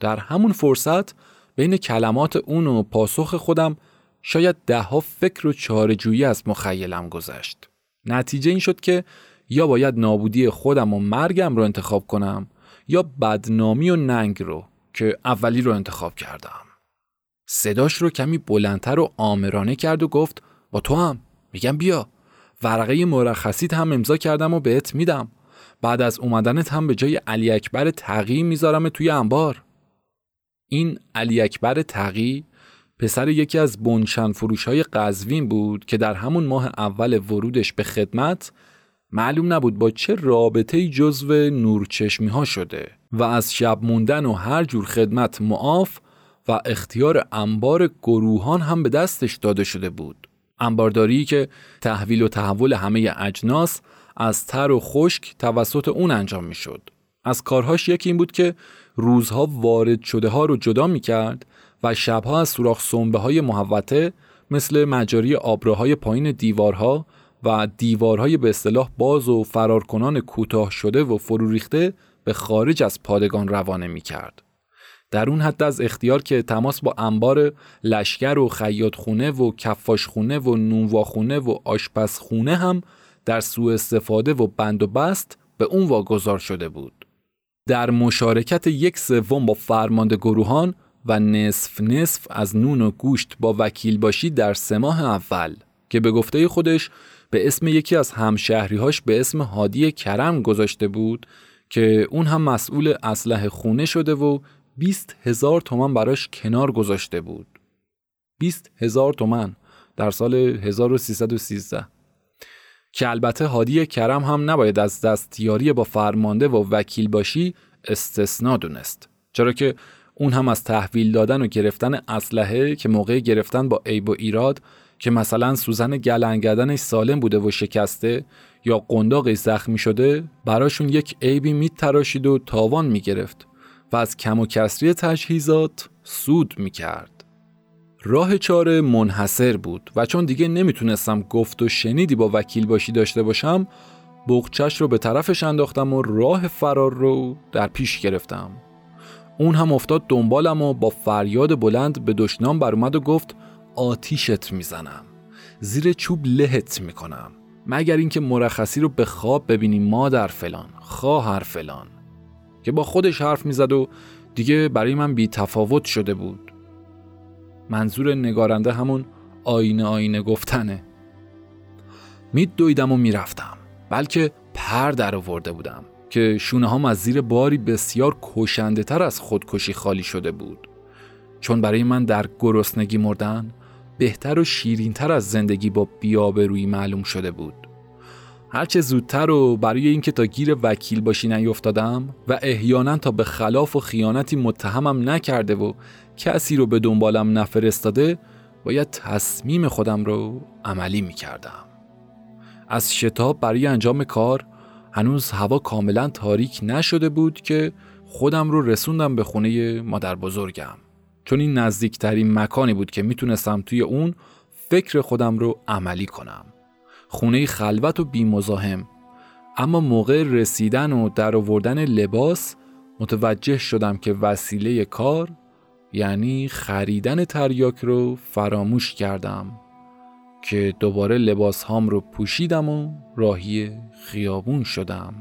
در همون فرصت بین کلمات اون و پاسخ خودم شاید دهها فکر و چارجویی از مخیلم گذشت. نتیجه این شد که یا باید نابودی خودم و مرگم رو انتخاب کنم یا بدنامی و ننگ رو که اولی رو انتخاب کردم. صداش رو کمی بلندتر و آمرانه کرد و گفت با تو هم میگم بیا ورقه مرخصیت هم امضا کردم و بهت میدم بعد از اومدنت هم به جای علی اکبر تقی می‌ذارم توی انبار این علی اکبر تقی پسر یکی از بنشن فروش های قزوین بود که در همون ماه اول ورودش به خدمت معلوم نبود با چه رابطه جزو نورچشمی ها شده و از شب موندن و هر جور خدمت معاف و اختیار انبار گروهان هم به دستش داده شده بود. انبارداری که تحویل و تحول همه اجناس از تر و خشک توسط اون انجام می شد. از کارهاش یکی این بود که روزها وارد شده ها رو جدا می کرد و شبها از سوراخ سنبه های محوطه مثل مجاری آبراهای پایین دیوارها و دیوارهای به اصطلاح باز و فرارکنان کوتاه شده و فرو ریخته به خارج از پادگان روانه می کرد. در اون حد از اختیار که تماس با انبار لشکر و خیاط خونه و کفاش خونه و نونواخونه و آشپزخونه هم در سوء استفاده و بند و بست به اون واگذار شده بود. در مشارکت یک سوم با فرمانده گروهان و نصف نصف از نون و گوشت با وکیل باشی در سه ماه اول که به گفته خودش به اسم یکی از همشهریهاش به اسم هادی کرم گذاشته بود که اون هم مسئول اسلحه خونه شده و 20 هزار تومن براش کنار گذاشته بود. 20 هزار تومن در سال 1313 که البته هادی کرم هم نباید از دستیاری با فرمانده و وکیل باشی استثنا دونست چرا که اون هم از تحویل دادن و گرفتن اسلحه که موقع گرفتن با عیب و ایراد که مثلا سوزن گلنگدنش سالم بوده و شکسته یا قنداقی زخمی شده براشون یک عیبی میتراشید و تاوان می‌گرفت و از کم و کسری تجهیزات سود می‌کرد. راه چاره منحصر بود و چون دیگه نمی‌تونستم گفت و شنیدی با وکیل باشی داشته باشم بغچش رو به طرفش انداختم و راه فرار رو در پیش گرفتم. اون هم افتاد دنبالم و با فریاد بلند به دشنام بر اومد و گفت آتیشت می‌زنم. زیر چوب لهت می‌کنم. مگر اینکه مرخصی رو به خواب ببینی مادر فلان خواهر فلان. که با خودش حرف می‌زد و دیگه برای من بی تفاوت شده بود. منظور نگارنده همون آینه آینه گفتنه. می دویدم و می‌رفتم بلکه پر در آورده بودم که شونه هم از زیر باری بسیار کشنده تر از خودکشی خالی شده بود. چون برای من در گرسنگی مردن بهتر و شیرینتر از زندگی با بیابرویی معلوم شده بود. هرچه زودتر و برای اینکه تا گیر وکیل باشی نیفتادم و احیانا تا به خلاف و خیانتی متهمم نکرده و کسی رو به دنبالم نفرستاده باید تصمیم خودم رو عملی می کردم. از شتاب برای انجام کار هنوز هوا کاملا تاریک نشده بود که خودم رو رسوندم به خونه مادر بزرگم چون این نزدیکترین مکانی بود که می‌تونستم توی اون فکر خودم رو عملی کنم. خونه خلوت و بیمزاحم. اما موقع رسیدن و در آوردن لباس متوجه شدم که وسیله کار یعنی خریدن تریاک رو فراموش کردم که دوباره لباس هام رو پوشیدم و راهی خیابون شدم.